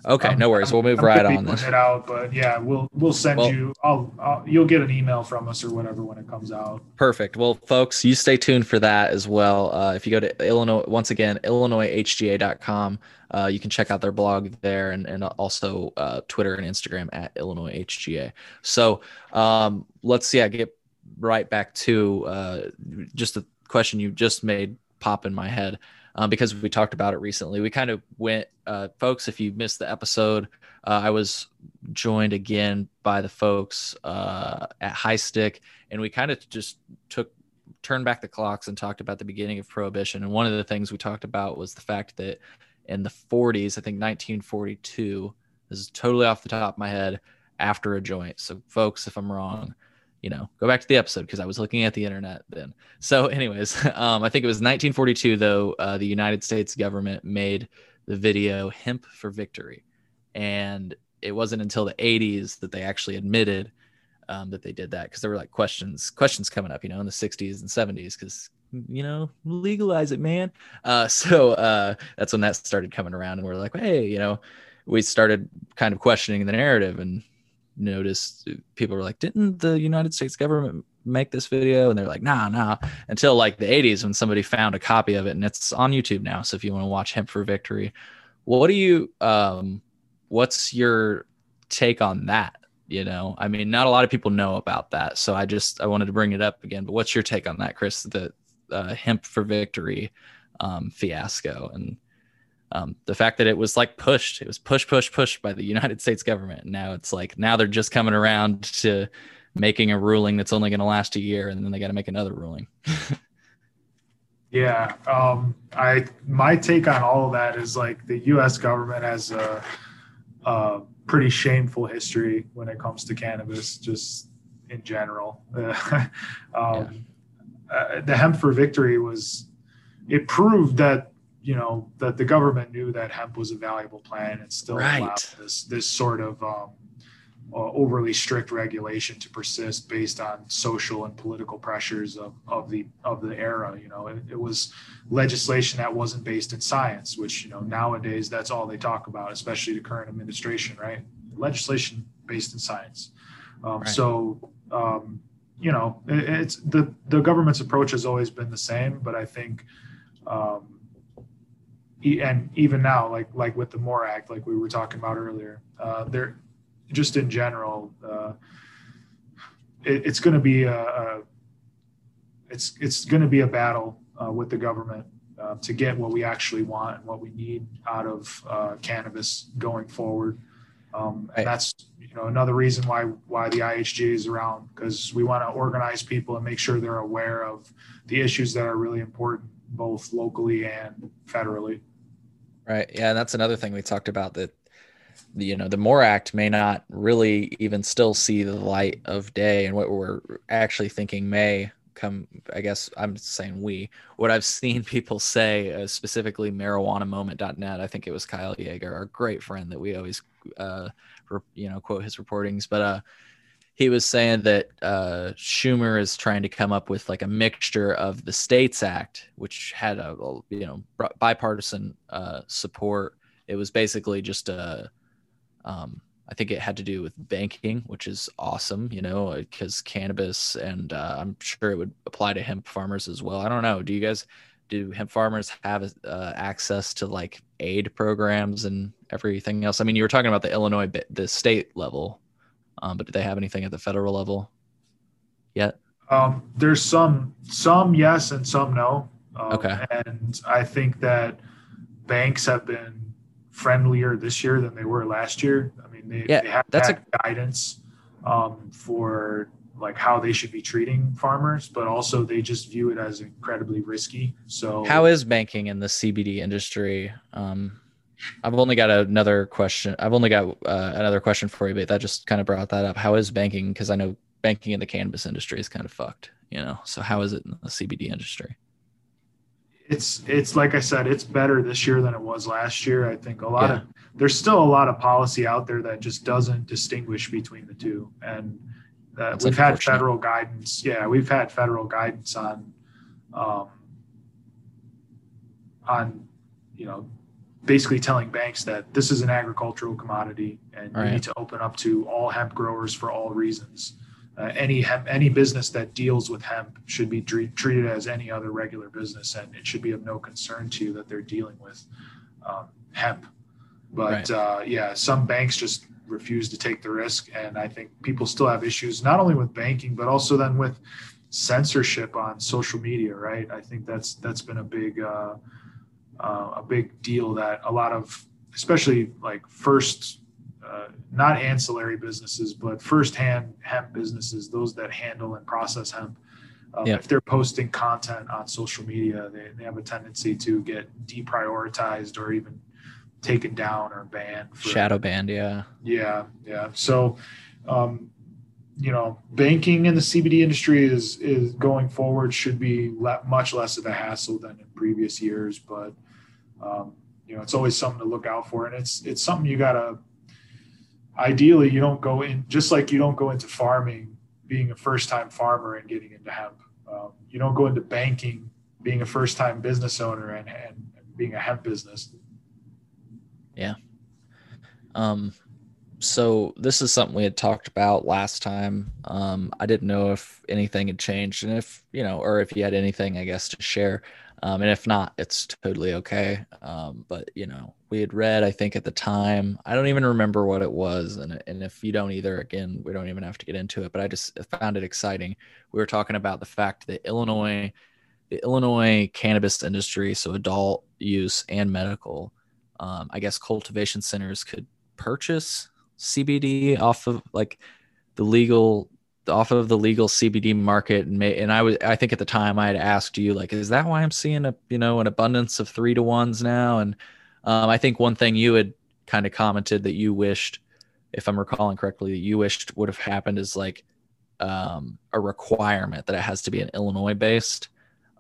Okay, um, no worries. We'll move I'm right on. This. It out, but yeah, we'll we'll send well, you. I'll, I'll, you'll get an email from us or whatever when it comes out. Perfect. Well, folks, you stay tuned for that as well. Uh, if you go to Illinois, once again, IllinoisHGA.com, uh, you can check out their blog there, and and also uh, Twitter and Instagram at Illinois HGA. So um, let's yeah get right back to uh, just the question you just made pop in my head um, because we talked about it recently. We kind of went, uh, folks. If you missed the episode, uh, I was joined again by the folks uh, at High Stick, and we kind of just took turned back the clocks and talked about the beginning of prohibition. And one of the things we talked about was the fact that in the 40s, I think 1942, this is totally off the top of my head, after a joint. So, folks, if I'm wrong, you know, go back to the episode because I was looking at the internet then. So, anyways, um, I think it was 1942 though. Uh, the United States government made the video "Hemp for Victory," and it wasn't until the 80s that they actually admitted um, that they did that because there were like questions questions coming up, you know, in the 60s and 70s because you know legalize it, man. Uh, so uh, that's when that started coming around, and we're like, hey, you know, we started kind of questioning the narrative and noticed people were like, didn't the United States government make this video? And they're like, nah, nah. Until like the 80s when somebody found a copy of it and it's on YouTube now. So if you want to watch Hemp for Victory, what do you, um, what's your take on that? You know, I mean, not a lot of people know about that. So I just, I wanted to bring it up again. But what's your take on that, Chris? The uh, Hemp for Victory um, fiasco and um, the fact that it was like pushed, it was push, push, push by the United States government. And now it's like now they're just coming around to making a ruling that's only going to last a year, and then they got to make another ruling. Yeah, um, I my take on all of that is like the U.S. government has a, a pretty shameful history when it comes to cannabis, just in general. um, yeah. uh, the hemp for victory was it proved that you know that the government knew that hemp was a valuable plant and still right. allowed this this sort of um, uh, overly strict regulation to persist based on social and political pressures of, of the of the era. You know, it, it, was legislation that wasn't based in science, which you know nowadays that's all they talk about, especially the current administration, right? Legislation based in science. Um, right. So um, you know, it, it's the the government's approach has always been the same, but I think. Um, and even now, like like with the MORE Act, like we were talking about earlier, uh, there just in general, uh, it, it's going to be a, a, it's it's going to be a battle uh, with the government uh, to get what we actually want and what we need out of uh, cannabis going forward. Um, and that's you know another reason why why the IHG is around because we want to organize people and make sure they're aware of the issues that are really important both locally and federally. Right. Yeah, and that's another thing we talked about that you know the MORE Act may not really even still see the light of day and what we're actually thinking may come i guess i'm saying we what i've seen people say uh, specifically marijuanamoment.net i think it was Kyle Jaeger our great friend that we always uh you know quote his reportings but uh he was saying that uh, Schumer is trying to come up with like a mixture of the States Act, which had a, you know bipartisan uh, support. It was basically just a um, I think it had to do with banking, which is awesome, you know, because cannabis and uh, I'm sure it would apply to hemp farmers as well. I don't know. Do you guys, do hemp farmers have uh, access to like aid programs and everything else? I mean, you were talking about the Illinois, the state level, um, but do they have anything at the federal level yet? Um, there's some, some yes and some no. Um, okay. And I think that banks have been friendlier this year than they were last year. I mean, they, yeah, they have that's a guidance um, for like how they should be treating farmers, but also they just view it as incredibly risky. So, how is banking in the CBD industry? Um, I've only got another question. I've only got uh, another question for you, but that just kind of brought that up. How is banking? Because I know banking in the cannabis industry is kind of fucked, you know. So, how is it in the CBD industry? it's it's like I said, it's better this year than it was last year. I think a lot yeah. of there's still a lot of policy out there that just doesn't distinguish between the two, and uh, we've had federal guidance. Yeah, we've had federal guidance on um, on you know basically telling banks that this is an agricultural commodity and right. you need to open up to all hemp growers for all reasons uh, any hemp, any business that deals with hemp should be treated as any other regular business, and it should be of no concern to you that they're dealing with um, hemp. But right. uh, yeah, some banks just refuse to take the risk, and I think people still have issues not only with banking but also then with censorship on social media. Right? I think that's that's been a big uh, uh a big deal that a lot of especially like first uh, not ancillary businesses, but firsthand hemp businesses, those that handle and process hemp. Um, If they're posting content on social media, they, they have a tendency to get deprioritized or even taken down or banned. For, Shadow banned, yeah. Yeah, yeah. So, um, you know, banking in the CBD industry is is going forward should be le- much less of a hassle than in previous years, but um, you know, it's always something to look out for, and it's it's something you gotta ideally you don't go in just like you don't go into farming being a first time farmer and getting into hemp. Um, you don't go into banking being a first time business owner and, and, and being a hemp business. Yeah. Um so this is something we had talked about last time. Um i didn't know if anything had changed and if you know or if you had anything i guess to share um, and if not, it's totally okay. Um, but you know, we had read, I think at the time, I don't even remember what it was. And, and if you don't either, again, we don't even have to get into it, but I just found it exciting. We were talking about the fact that Illinois, the Illinois cannabis industry, so adult use and medical, um, I guess cultivation centers could purchase CBD off of like the legal off of the legal CBD market and may, and I was I think at the time I had asked you like is that why I'm seeing a you know an abundance of three to ones now? And um, I think one thing you had kind of commented that you wished if I'm recalling correctly that you wished would have happened is like um, a requirement that it has to be an Illinois based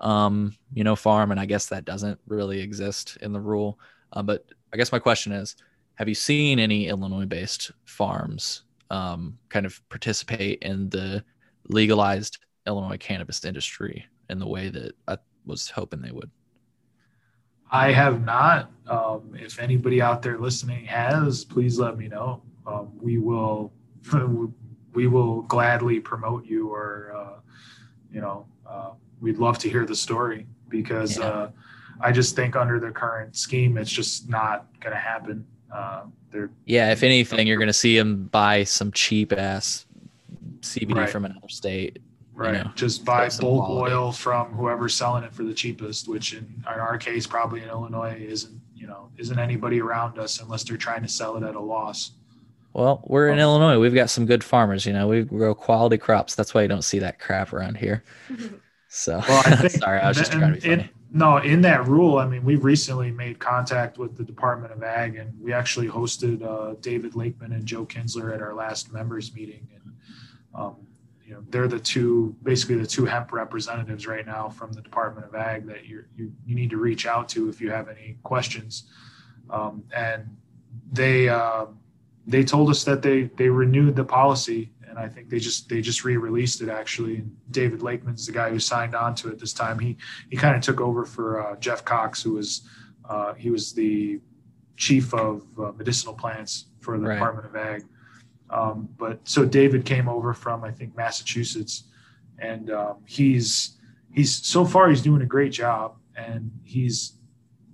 um, you know farm and I guess that doesn't really exist in the rule. Uh, but I guess my question is have you seen any Illinois based farms um, kind of participate in the legalized Illinois cannabis industry in the way that I was hoping they would. I have not. Um, if anybody out there listening has, please let me know. Um, we will, we will gladly promote you, or uh, you know, uh, we'd love to hear the story because yeah. uh, I just think under the current scheme, it's just not going to happen. They're yeah. If anything, you're going to see them buy some cheap ass CBD right. from another state. Right. You know, Just buy bulk oil from whoever's selling it for the cheapest, which in, in our case, probably in Illinois, isn't you know isn't anybody around us unless they're trying to sell it at a loss. Well, we're in oh. Illinois. We've got some good farmers. You know, we grow quality crops. That's why you don't see that crap around here. So, well, I think, sorry, I was just trying to be funny. In, no, in that rule, I mean, we've recently made contact with the Department of Ag, and we actually hosted uh, David Lakeman and Joe Kinsler at our last members meeting, and um, you know, they're the two, basically the two hemp representatives right now from the Department of Ag that you you you need to reach out to if you have any questions, um, and they uh, they told us that they they renewed the policy and I think they just they just re-released it actually. And David Lakeman's the guy who signed on to it this time. He he kind of took over for uh, Jeff Cox, who was uh, he was the chief of uh, medicinal plants for the right. Department of Ag. Um, but so David came over from I think Massachusetts, and um, he's he's so far he's doing a great job, and he's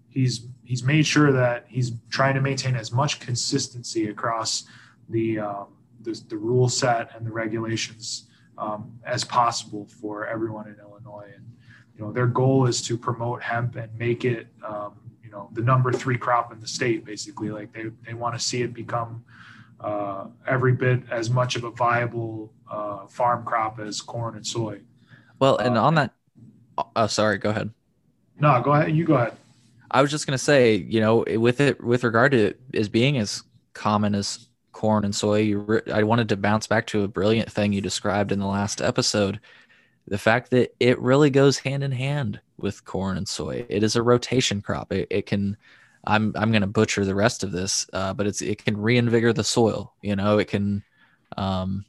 he's he's made sure that he's trying to maintain as much consistency across the um, the, the rule set and the regulations um, as possible for everyone in Illinois. And you know, their goal is to promote hemp and make it, um, you know, the number three crop in the state. Basically, like they they want to see it become uh, every bit as much of a viable uh, farm crop as corn and soy. Well, and uh, on that, oh, sorry, go ahead. No, go ahead. You go ahead. I was just gonna say, you know, with it with regard to it as being as common as corn and soy. Re- I wanted to bounce back to a brilliant thing you described in the last episode. The fact that it really goes hand in hand with corn and soy. It is a rotation crop. It, it can, I'm I'm going to butcher the rest of this, uh, but it's it can reinvigorate the soil. You know, it can, um,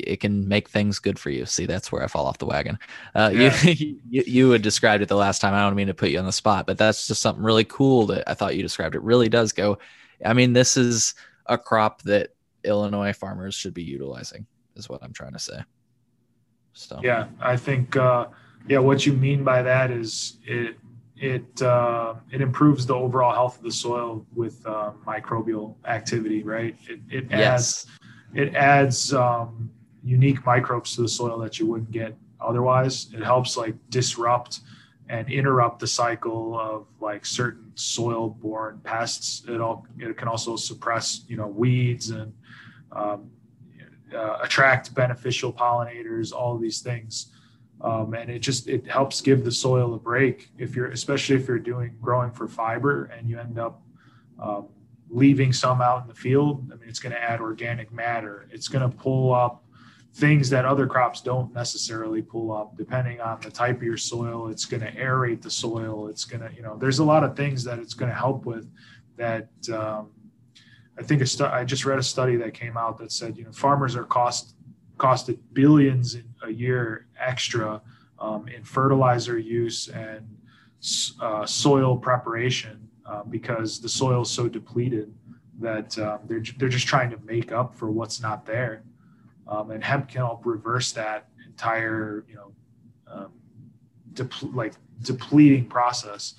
it can make things good for you. See, that's where I fall off the wagon. Uh, yeah. you, you, you had described it the last time. I don't mean to put you on the spot, but that's just something really cool that I thought you described. It really does go. I mean, this is a crop that Illinois farmers should be utilizing, is what I'm trying to say. So yeah, I think uh, yeah, what you mean by that is it it uh, it improves the overall health of the soil with uh, microbial activity, right? It, it adds yes. it adds um, unique microbes to the soil that you wouldn't get otherwise. It helps like disrupt and interrupt the cycle of like certain soil-borne pests. It all it can also suppress you know weeds and um, uh, attract beneficial pollinators. All these things, um, and it just it helps give the soil a break if you're especially if you're doing growing for fiber and you end up um, leaving some out in the field. I mean, it's going to add organic matter. It's going to pull up things that other crops don't necessarily pull up. Depending on the type of your soil it's going to aerate the soil. It's going to you know there's a lot of things that it's going to help with that um, i think a stu- i just read a study that came out that said you know farmers are cost costed billions a year extra um, in fertilizer use and uh, soil preparation uh, because the soil is so depleted that um, they're, they're just trying to make up for what's not there um, and hemp can help reverse that entire you know um, like depleting process.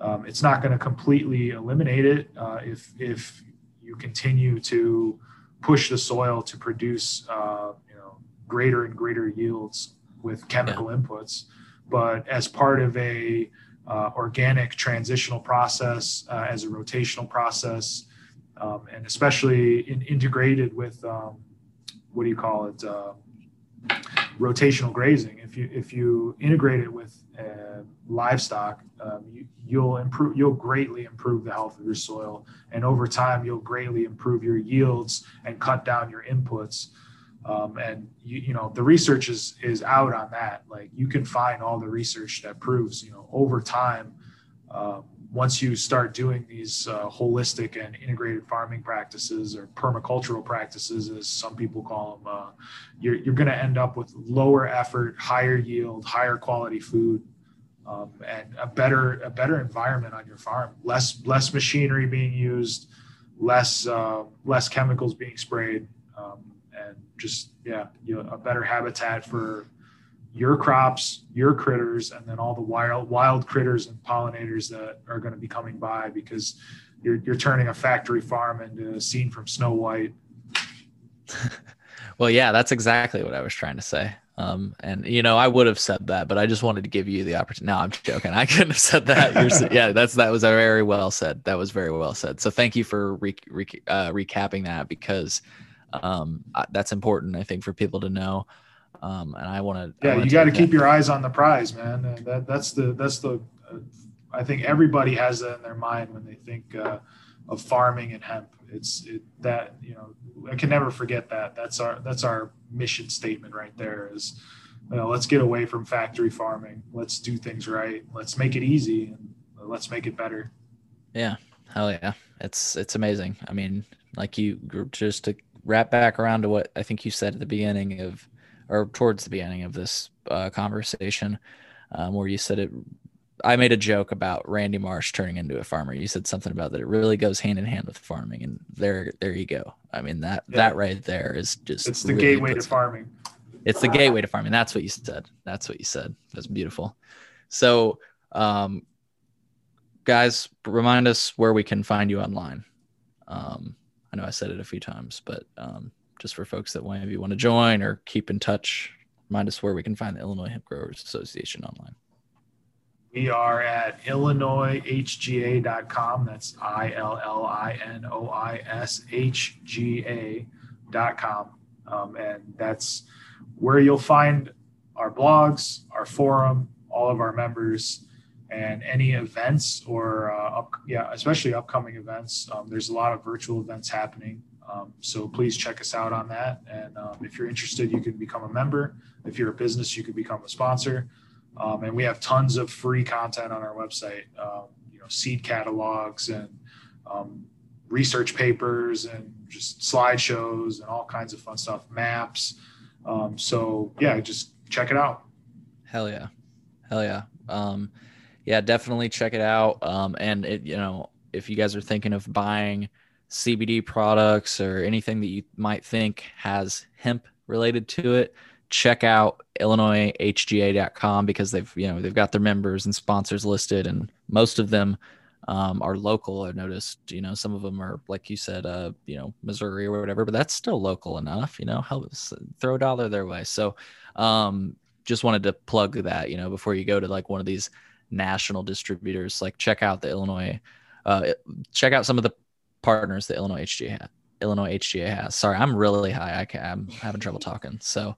Um, it's not going to completely eliminate it uh, if if you continue to push the soil to produce uh, you know greater and greater yields with chemical yeah. inputs. But as part of a uh, organic transitional process, uh, as a rotational process, um, and especially in, integrated with um, what do you call it? Uh, rotational grazing. If you if you integrate it with uh, livestock, um, you, you'll improve. You'll greatly improve the health of your soil, and over time, you'll greatly improve your yields and cut down your inputs. Um, and you, you know the research is is out on that. Like you can find all the research that proves you know over time. Um, once you start doing these uh, holistic and integrated farming practices or permacultural practices, as some people call them, uh, you're, you're going to end up with lower effort, higher yield, higher quality food, um, and a better a better environment on your farm. Less less machinery being used, less uh, less chemicals being sprayed, um, and just yeah, you know, a better habitat for your crops, your critters, and then all the wild wild critters and pollinators that are going to be coming by because you're you're turning a factory farm into a scene from Snow White. well, yeah, that's exactly what I was trying to say. Um, and you know, I would have said that, but I just wanted to give you the opportunity. No, I'm joking. I couldn't have said that. You're, yeah, that's that was very well said. That was very well said. So thank you for re, re, uh, recapping that because um, that's important. I think for people to know. Um, and I want to. Yeah, you got to keep your eyes on the prize, man. And that that's the that's the. Uh, I think everybody has that in their mind when they think uh, of farming and hemp. It's it, that you know I can never forget that. That's our that's our mission statement right there. Is you know, let's get away from factory farming. Let's do things right. Let's make it easy and let's make it better. Yeah, hell yeah, it's it's amazing. I mean, like you just to wrap back around to what I think you said at the beginning of or towards the beginning of this uh, conversation, um, where you said it. I made a joke about Randy Marsh turning into a farmer. You said something about that it really goes hand in hand with farming, and there, there you go. I mean that yeah. that right there is just it's the really gateway to farming. It's the gateway to farming. That's what you said. That's what you said. That's beautiful. So, um, guys, remind us where we can find you online. Um, I know I said it a few times, but um, just for folks that maybe want to join or keep in touch, remind us where we can find the Illinois Hemp Growers Association online. We are at illinoishga.com. That's I L L I N O I S H G A.com. Um, and that's where you'll find our blogs, our forum, all of our members, and any events or, uh, up, yeah, especially upcoming events. Um, there's a lot of virtual events happening. Um, so please check us out on that. And um, if you're interested, you can become a member. If you're a business, you can become a sponsor. Um, and we have tons of free content on our website. Um, you know, seed catalogs and um, research papers and just slideshows and all kinds of fun stuff, maps. Um, so yeah, just check it out. Hell yeah, hell yeah. yeah, definitely check it out. and it, you know, if you guys are thinking of buying CBD products or anything that you might think has hemp related to it, check out illinoishga.com because they've you know they've got their members and sponsors listed and most of them um, are local. I noticed you know some of them are like you said uh, you know missouri or whatever but that's still local enough you know help throw a dollar their way. So um, just wanted to plug that you know before you go to like one of these national distributors like check out the illinois uh, check out some of the partners that Illinois HGA ha- Illinois HGA has. Sorry, I'm really high. I can, I'm having trouble talking. So,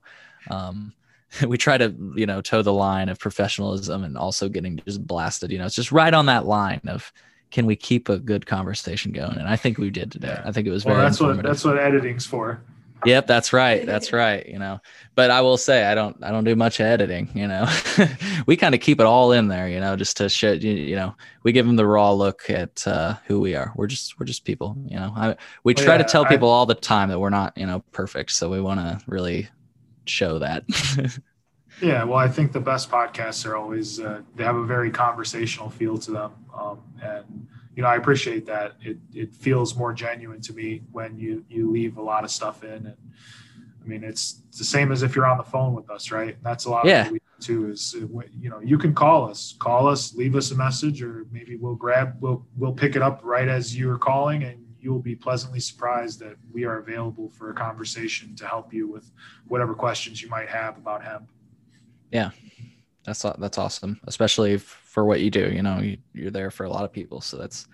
um, we try to you know toe the line of professionalism and also getting just blasted. You know, it's just right on that line of can we keep a good conversation going? And I think we did today. I think it was well, very. That's what that's what editing's for. Yep, that's right. That's right. You know, but I will say I don't I don't do much editing. You know, we kind of keep it all in there. You know, just to show you, you know we give them the raw look at uh, who we are. We're just we're just people. You know, I, we try yeah, to tell people I, all the time that we're not you know perfect. So we want to really show that. yeah, well, I think the best podcasts are always uh, they have a very conversational feel to them, um, and you know, I appreciate that. It it feels more genuine to me when you you leave a lot of stuff in, and I mean, it's, it's the same as if you're on the phone with us, right? And that's a lot yeah. of what we too. Is uh, you know, you can call us, call us, leave us a message, or maybe we'll grab, we'll we'll pick it up right as you're calling, and you'll be pleasantly surprised that we are available for a conversation to help you with whatever questions you might have about hemp. Yeah, that's that's awesome, especially for what you do. You know, you, you're there for a lot of people, so that's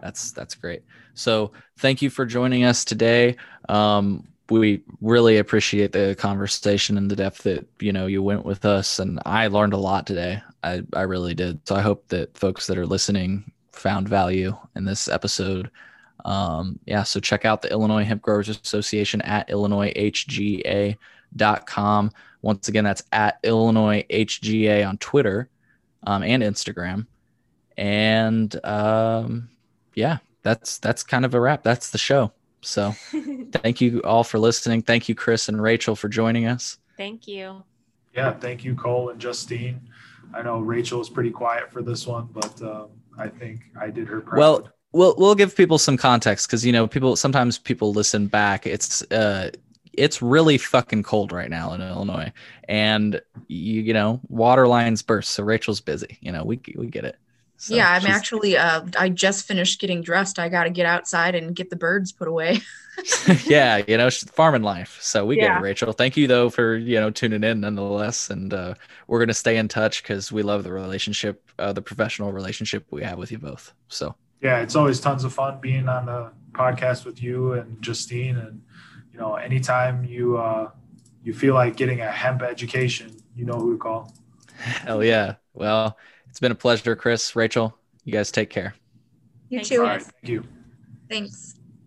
that's that's great. So thank you for joining us today. Um, we really appreciate the conversation and the depth that you know you went with us, and I learned a lot today. I I really did. So I hope that folks that are listening found value in this episode. Um, yeah, so check out the Illinois Hemp Growers Association at illinoishga.com. Once again, that's at Illinois HGA on Twitter um, and Instagram. And um, yeah, that's that's kind of a wrap. That's the show. So thank you all for listening. Thank you, Chris and Rachel, for joining us. Thank you. Yeah, thank you, Cole and Justine. I know Rachel was pretty quiet for this one, but um, I think I did her proud. Well, we'll we'll give people some context because you know people sometimes people listen back. It's uh it's really fucking cold right now in Illinois, and you you know water lines burst. So Rachel's busy. You know we we get it. So yeah, I'm actually. Uh, I just finished getting dressed. I got to get outside and get the birds put away. yeah, you know, she's farming life. So we get it, Rachel. Thank you though for you know tuning in nonetheless, and uh, we're gonna stay in touch because we love the relationship, uh, the professional relationship we have with you both. So yeah, it's always tons of fun being on the podcast with you and Justine. And you know, anytime you uh, you feel like getting a hemp education, you know who to call. hell yeah. Well, it's been a pleasure, Chris, Rachel. You guys take care. You Thanks, too. All right, thank you. Thanks.